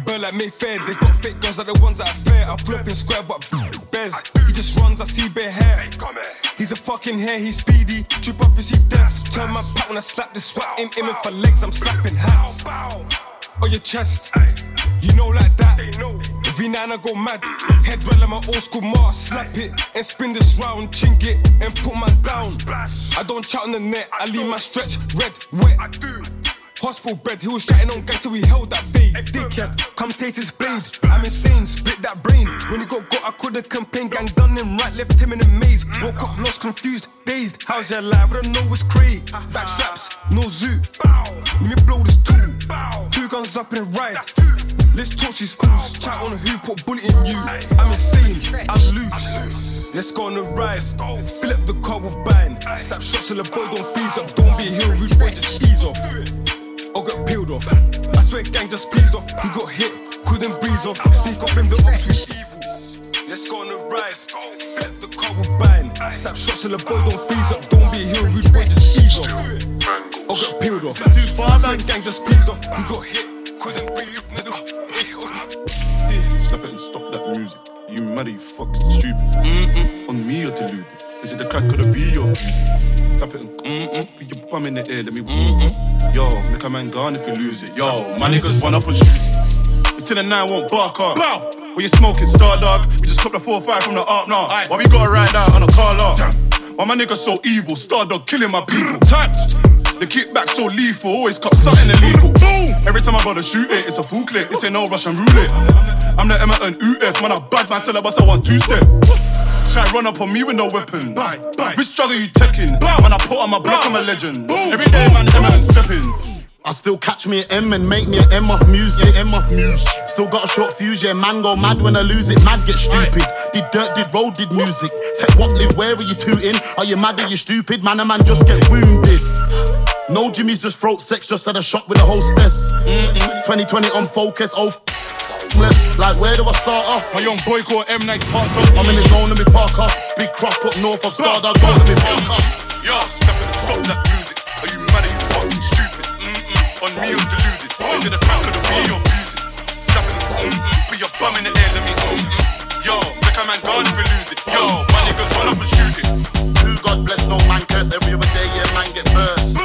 Burn like Mayfair, they got fake guns like the ones that are fair. I flip up in square, but Bez, he just runs, I see bare hair. He's a fucking hair, he's speedy. Trip up and see death. Turn my pat when I slap this swat in aiming for legs, I'm slapping hats. On your chest, you know like V9 go mad. Head like my old school mask. Slap it and spin this round, chink it and put man down. I don't chat on the net, I leave my stretch red, wet. I do. Hospital bed, he was chatting on gang till we held that fade. Dickhead, come taste his blade. I'm insane, split that brain. When he got got, I couldn't complain. Gang done him right, left him in a maze. Woke up lost, confused, dazed. How's your life? I don't know what's crazy. Back on bullet in you. I'm insane, I'm loose. Let's go on the ride. Fill up the car with bang. Slap shots till the boy don't freeze up. Don't be a hero, rude boy, just ease off. Or get peeled off. I swear, gang just squeezed off. He got Yo, my niggas run up and shoot. Until the nine won't bark up. Bow. When you smoking star dog, we just cop the 4-5 from the up now. Why we gotta ride out on a car lot? Why my niggas so evil? Star dog killing my people. Tapped. The kickback so lethal, always cop something illegal. Every time I gotta shoot it, it's a full clip. It's ain't no Russian roulette. I'm the Emerton UF, man. I bad man syllabus, I want two step. Try run up on me with no weapon. Which drug are you taking? Man, I put on my block, I'm a legend. Every day, man, Emerton stepping. I still catch me an M and make me an M off music. M off music. Still got a short fuse, yeah. Man go mad when I lose it. Mad get stupid. Did dirt, did road, did music. Tech what live, where are you tooting? Are you mad? Are you stupid? Man, a man just get wounded. No Jimmy's just throat sex, just had a shot with a hostess. 2020 on focus, oh. Like, where do I start off? My young boy called M Nice parked up. I'm in the zone, let me park up. Big cross up north of Star Dog, let me park up. Yo, step it and stop that music. Me, you're deluded. Is it the crack of the B you're? Stop it. Mm-mm. Put your bum in the air, let me. Mm-mm. Yo, make a man gone if you lose it. Yo, my niggas run up and shoot it. Who God bless, no man curse. Every other day, yeah, man get burst.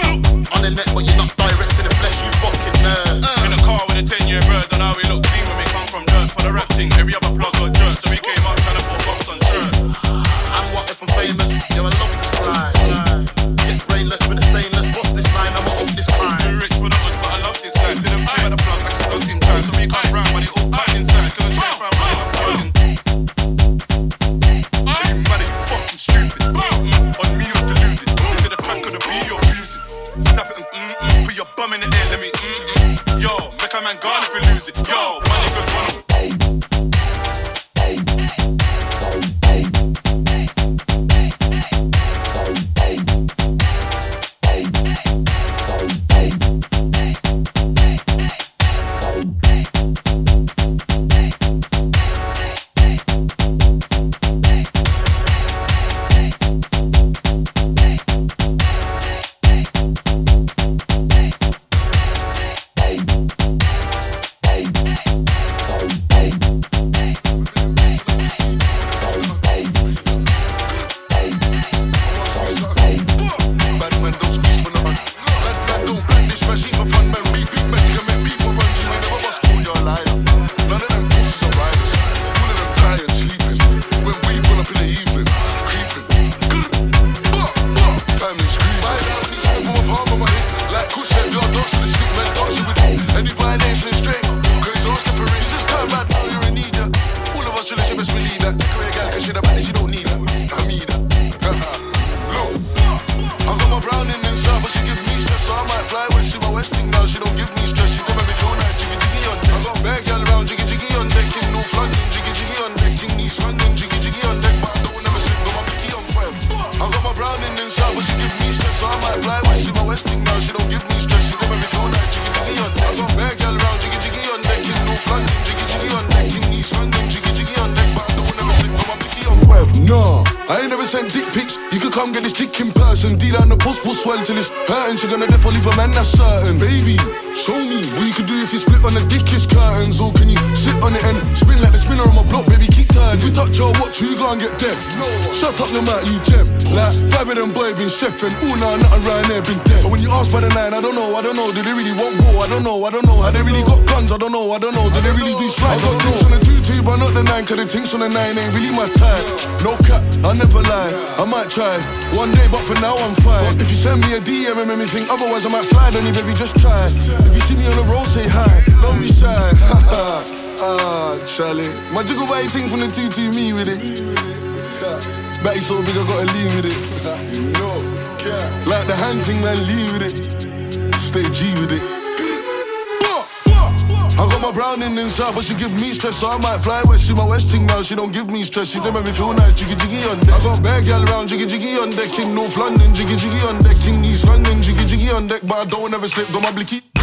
On the net, but you're not direct in the flesh, you fucking nerd. In a car with a 10 year bird, and how we look clean when we come from dirt for the rap thing. Every other know, I don't know. Do they really do strike? I got drinks on the two two, but not the nine. Cause the things on the nine ain't really my type. No cap, I never lie. I might try one day, but for now I'm fine. But If you send me a DM and make me think otherwise, I might slide on you, baby. Just try. If you see me on the road, say hi. Don't be shy. ah, Charlie. My jiggle body thing from the two two, me with it. Batty so big, I gotta lean with it. You know, like the hand thing, man, lean with it. Stay G with it. I got my brown in inside, but she give me stress, so I might fly west. She my west thing now, she don't give me stress. She don't make me feel nice, jiggy jiggy on deck. I got bad gal around, jiggy jiggy on deck. In North London, jiggy jiggy on deck. In East London, jiggy jiggy on deck. But I don't ever slip, got my blicky.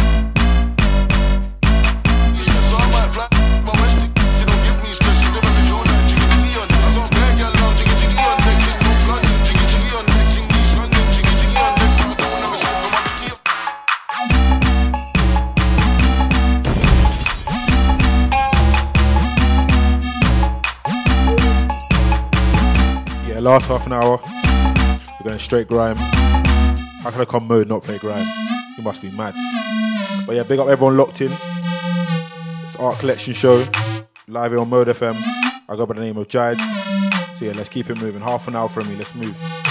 Last half an hour, we're going straight grime. How can I come mode not play grime? You must be mad. But yeah, big up everyone locked in. It's Art Collection Show, live here on Mode FM. I go by the name of Jide. So yeah, let's keep it moving. Half an hour from me, let's move.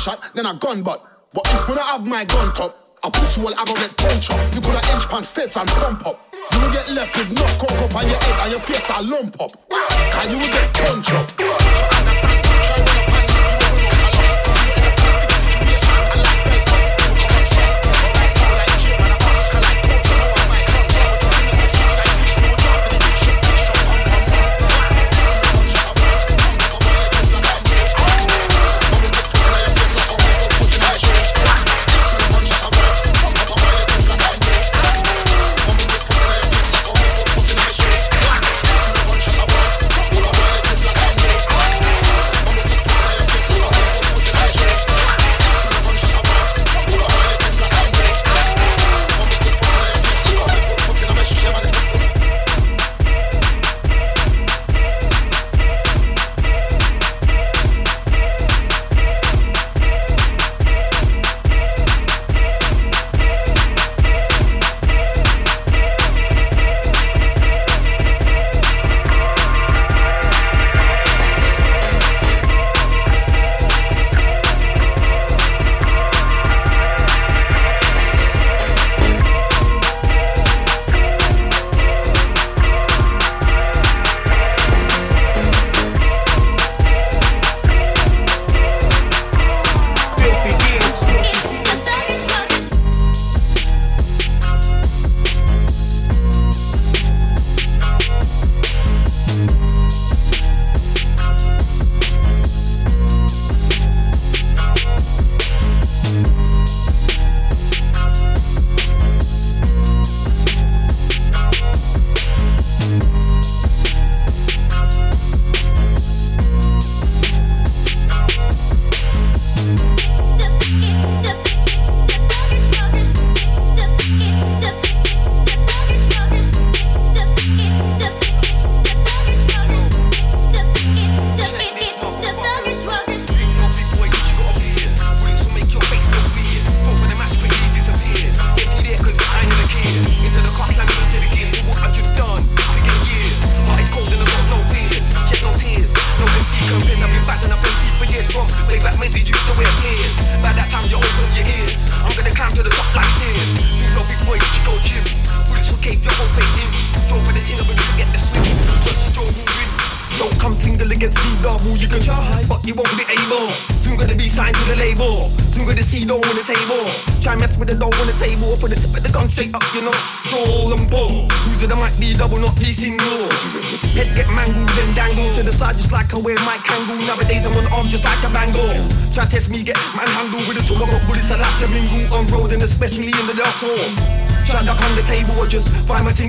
Gunshot, then I gun butt. But if when I have my gun top, I push you all, I go get punch up. You coulda inch pan states and pump up. You will get left with enough coke up on your head and your face a lump up. Can you will get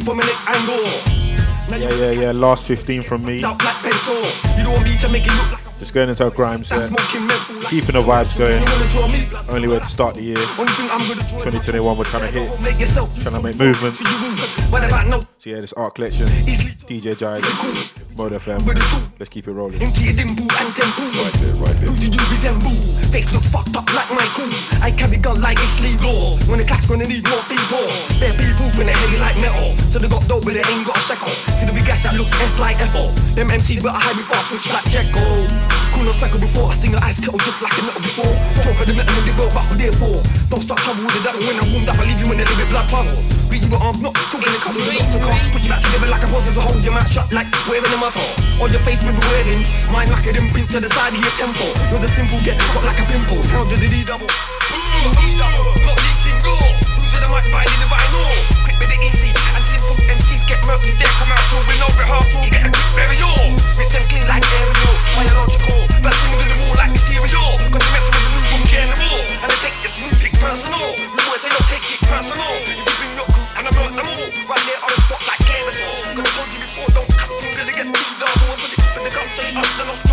from next angle. Yeah, yeah, yeah. Last 15 from me. Out like pencil. You don't want me to make it look like Just going into a grime set. smoking mental. Like Keeping the vibes going. you wanna draw me. Only way to start the year. Only thing I'm gonna draw 2021, we're trying to hit. Trying to make movements. What about no? So yeah, this art collection. DJ Jai, Mode FM. Let's keep it rolling. Empty a dimple and temple. Right there, right there. Who do you resemble? Face looks fucked up like Michael. I carry gun like it's legal. When the class gonna need more people. Bare people when they heavy like metal. So they got dough but they ain't got a shekel. See the big gas that looks F like Ethel. Them MCs but I hide before I switch like Jekyll. Cool no cycle before I sting an ice kettle just like a metal before. Draw for the metal in the world but who there for? Don't start trouble with the devil when I'm warmed up. I leave you in a little bit blood puddle. Beat you with arms not talking the cuddle. The doctor can't put you back together like a puzzle to hold your mouth shut like wearing a muzzle. On your face we be wearing. Mine like a imprint to the side of your temple. You're the simple get caught like a pimple. Sound to the double. Mm, double. Not leak single. Who's in the mic by the vinyl? Quick with the easy and simple MCs get murked if they come out with no rehearsal. Get a quick burial. Rinse them clean like aerial. Biological. Verse into the wall like material. Cause you mess with the new room general. And I take this music personal. We always say don't take it personal. If you bring your crew and I murk them all. Right there on the spot like Carousel. Straight up, then I'll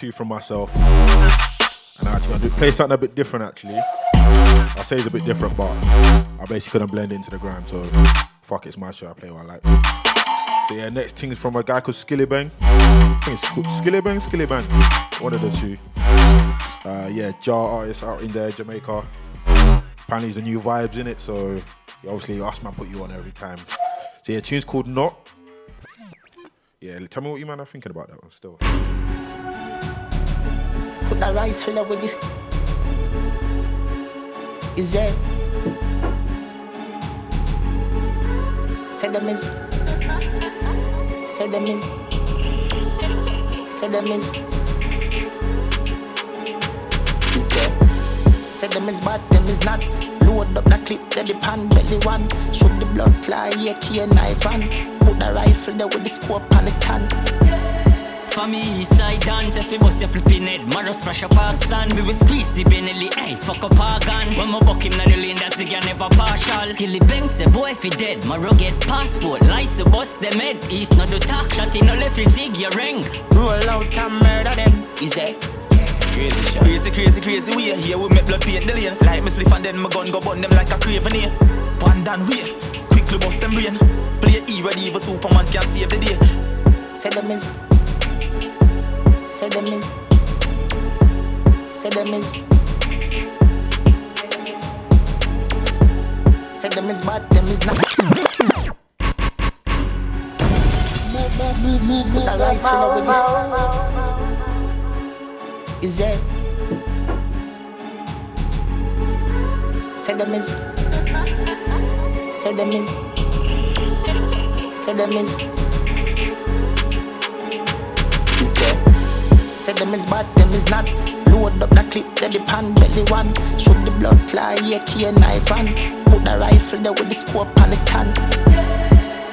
two from myself. And I actually do, play something a bit different actually. I say it's a bit different, but I basically couldn't blend into the gram, so fuck it's my show, I play what I like. So yeah, next thing is from a guy called Skilly Bang. I think it's Skilly Bang, Skilly Bang. One of the two. Uh, yeah, jar artist out in there, Jamaica. Apparently the new vibes in it, so obviously us man put you on every time. So yeah, tune's called Not. Yeah, tell me what you man are thinking about that one still. Put that rifle there with this. Is there? Say them is. Say them is. Say them is. Is there? Say them is bad, them is not. Load up that clip, there the pan belly one. Shoot the blood clot, yeah, key knife and put the rifle there with the scope on the stand. For me, east side dance, if you bust your flipping head, Maro splash up park stand. We will squeeze the Benelli, hey, fuck up our gun. When my buck him, na the lane, that's again never partial. Skillibeng, say boy, if he dead, Maro get passport. Lice, bust them head, east not do talk, shot in no left, you zig your ring. Roll out and murder them, is it? Crazy shit. Crazy, crazy, crazy way. Here we make blood paint the lane. Like me spliff and then my gun go burn them like a craven here. One down way. Quickly bust them brain. Play E ready if a Superman can save the day. Say them is. Say them is. Say them is. Say them is bad, them is not. Put a rifle over this. Is there? Say them is. Say them is. Say them. Is Say them is bad, them is not. Load up the clip, there the pan belly one. Shoot the blood key and knife and put the rifle there with the scope on the stand.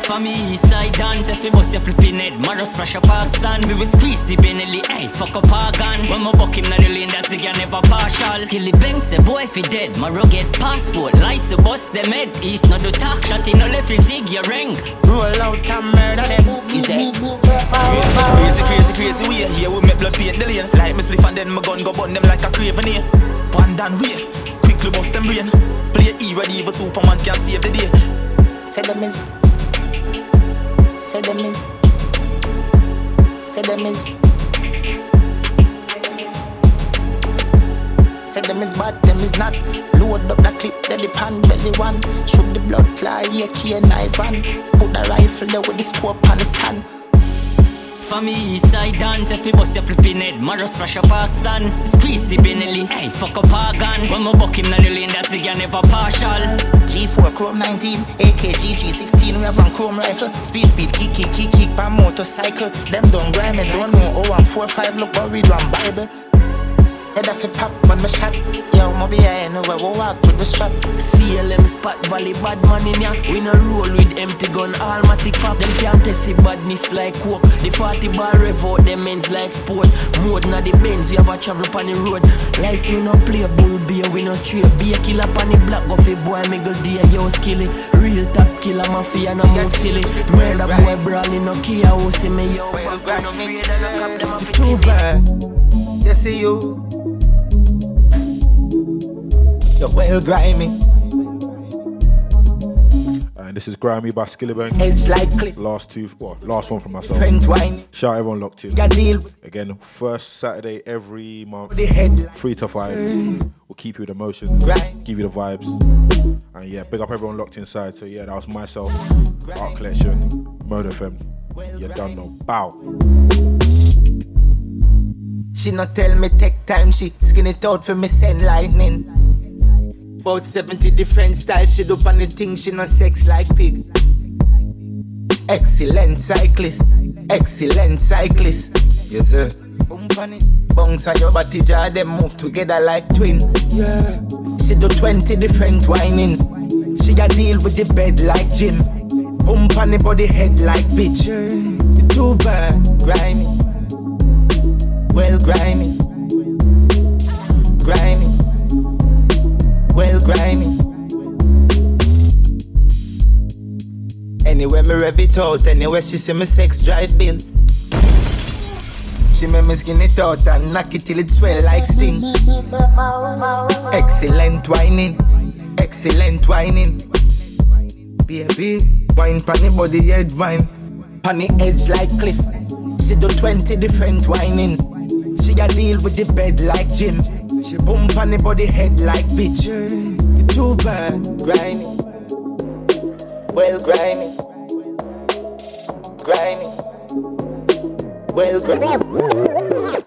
For me, east side dance, if you bust your flipping head, Maro splash up park stand. We will squeeze the Benelli, hey, fuck up our gun. When my buck him, na the lane, that's again never partial. Skillibeng, say boy, if he dead, Maro get passport. Lice, bust them head, east no do talk, shot in no left, you zig your ring. Roll out and murder them, is it? Crazy, crazy, crazy way. Here we make blood paint the lane. Like me spliff and then my gun go burn them like a craven here. One down way. Quickly bust them brain. Play E ready if a Superman can save the day. Say them is. Say them is. Say them is. Say them is bad, them is not. Load up the clip, there the pan belly one. Shoot the blood clot, yeah, key knife and put the rifle there with the scope on the stand. For me, side dance, if you bust your flipping head, Maro splash up park stand. Squeeze the Benelli, hey, fuck up our gun. When my buck him, na the lane, that's again never partial. G4 Chrome 19, AK GG16, we have one Chrome rifle. Speed, speed, kick, kick, kick, kick, by motorcycle. Them don't grind me, don't know. Oh, I'm 4 5, look, buried one Bible. Head off a pop when my shot. Yo, my be I know where we walk with the strap. CLM spot valley bad man in ya. We no roll with empty gun, almatic pop. Them can't test the badness like coke. The 40 bar rev out them ends like sport. Mode na the Benz, we have a travel on the road. Lice we no play bull beer, we no straight beer. Kill up on the block, go fi boy, miggle dear, yo skilly. Real top killer mafia, no move silly. Murder boy brawling, no kia, who see me yo. Back, we no afraid, and no cop them a fi Too bad. You see you. You're well grimy. And this is Grimy by Skillibeng. Edge like clip. Last two, well, last one from myself. Shout out everyone locked in. Again, first Saturday every month. Three to five. We'll keep you with emotions, give you the vibes. And yeah, big up everyone locked inside. So yeah, that was myself, Art Collection, Mode FM. You done know. Bow. She not tell me take time, she skin it out for me send lightning. About 70 different styles, she do on the thing, she no sex like pig. Excellent cyclist, excellent cyclist. Yes sir. Boom on it, bounce on your body jar, them move together like twin. Yeah. She do 20 different whining. She got deal with the bed like gym. Boom on the body head like bitch. You too bad, grimy well grimy, well grimy. Anywhere me rev it out, anywhere she see me sex drive bill. She make me skin it out and knock it till it swell like sting. Excellent whining, excellent whining. Baby, wine the body head wine, the edge like cliff. She do 20 different whining. She a deal with the bed like Jim. She boom pon the body head like bitch. You too bad, grinding. Well grinding. Grinding. Well grinding.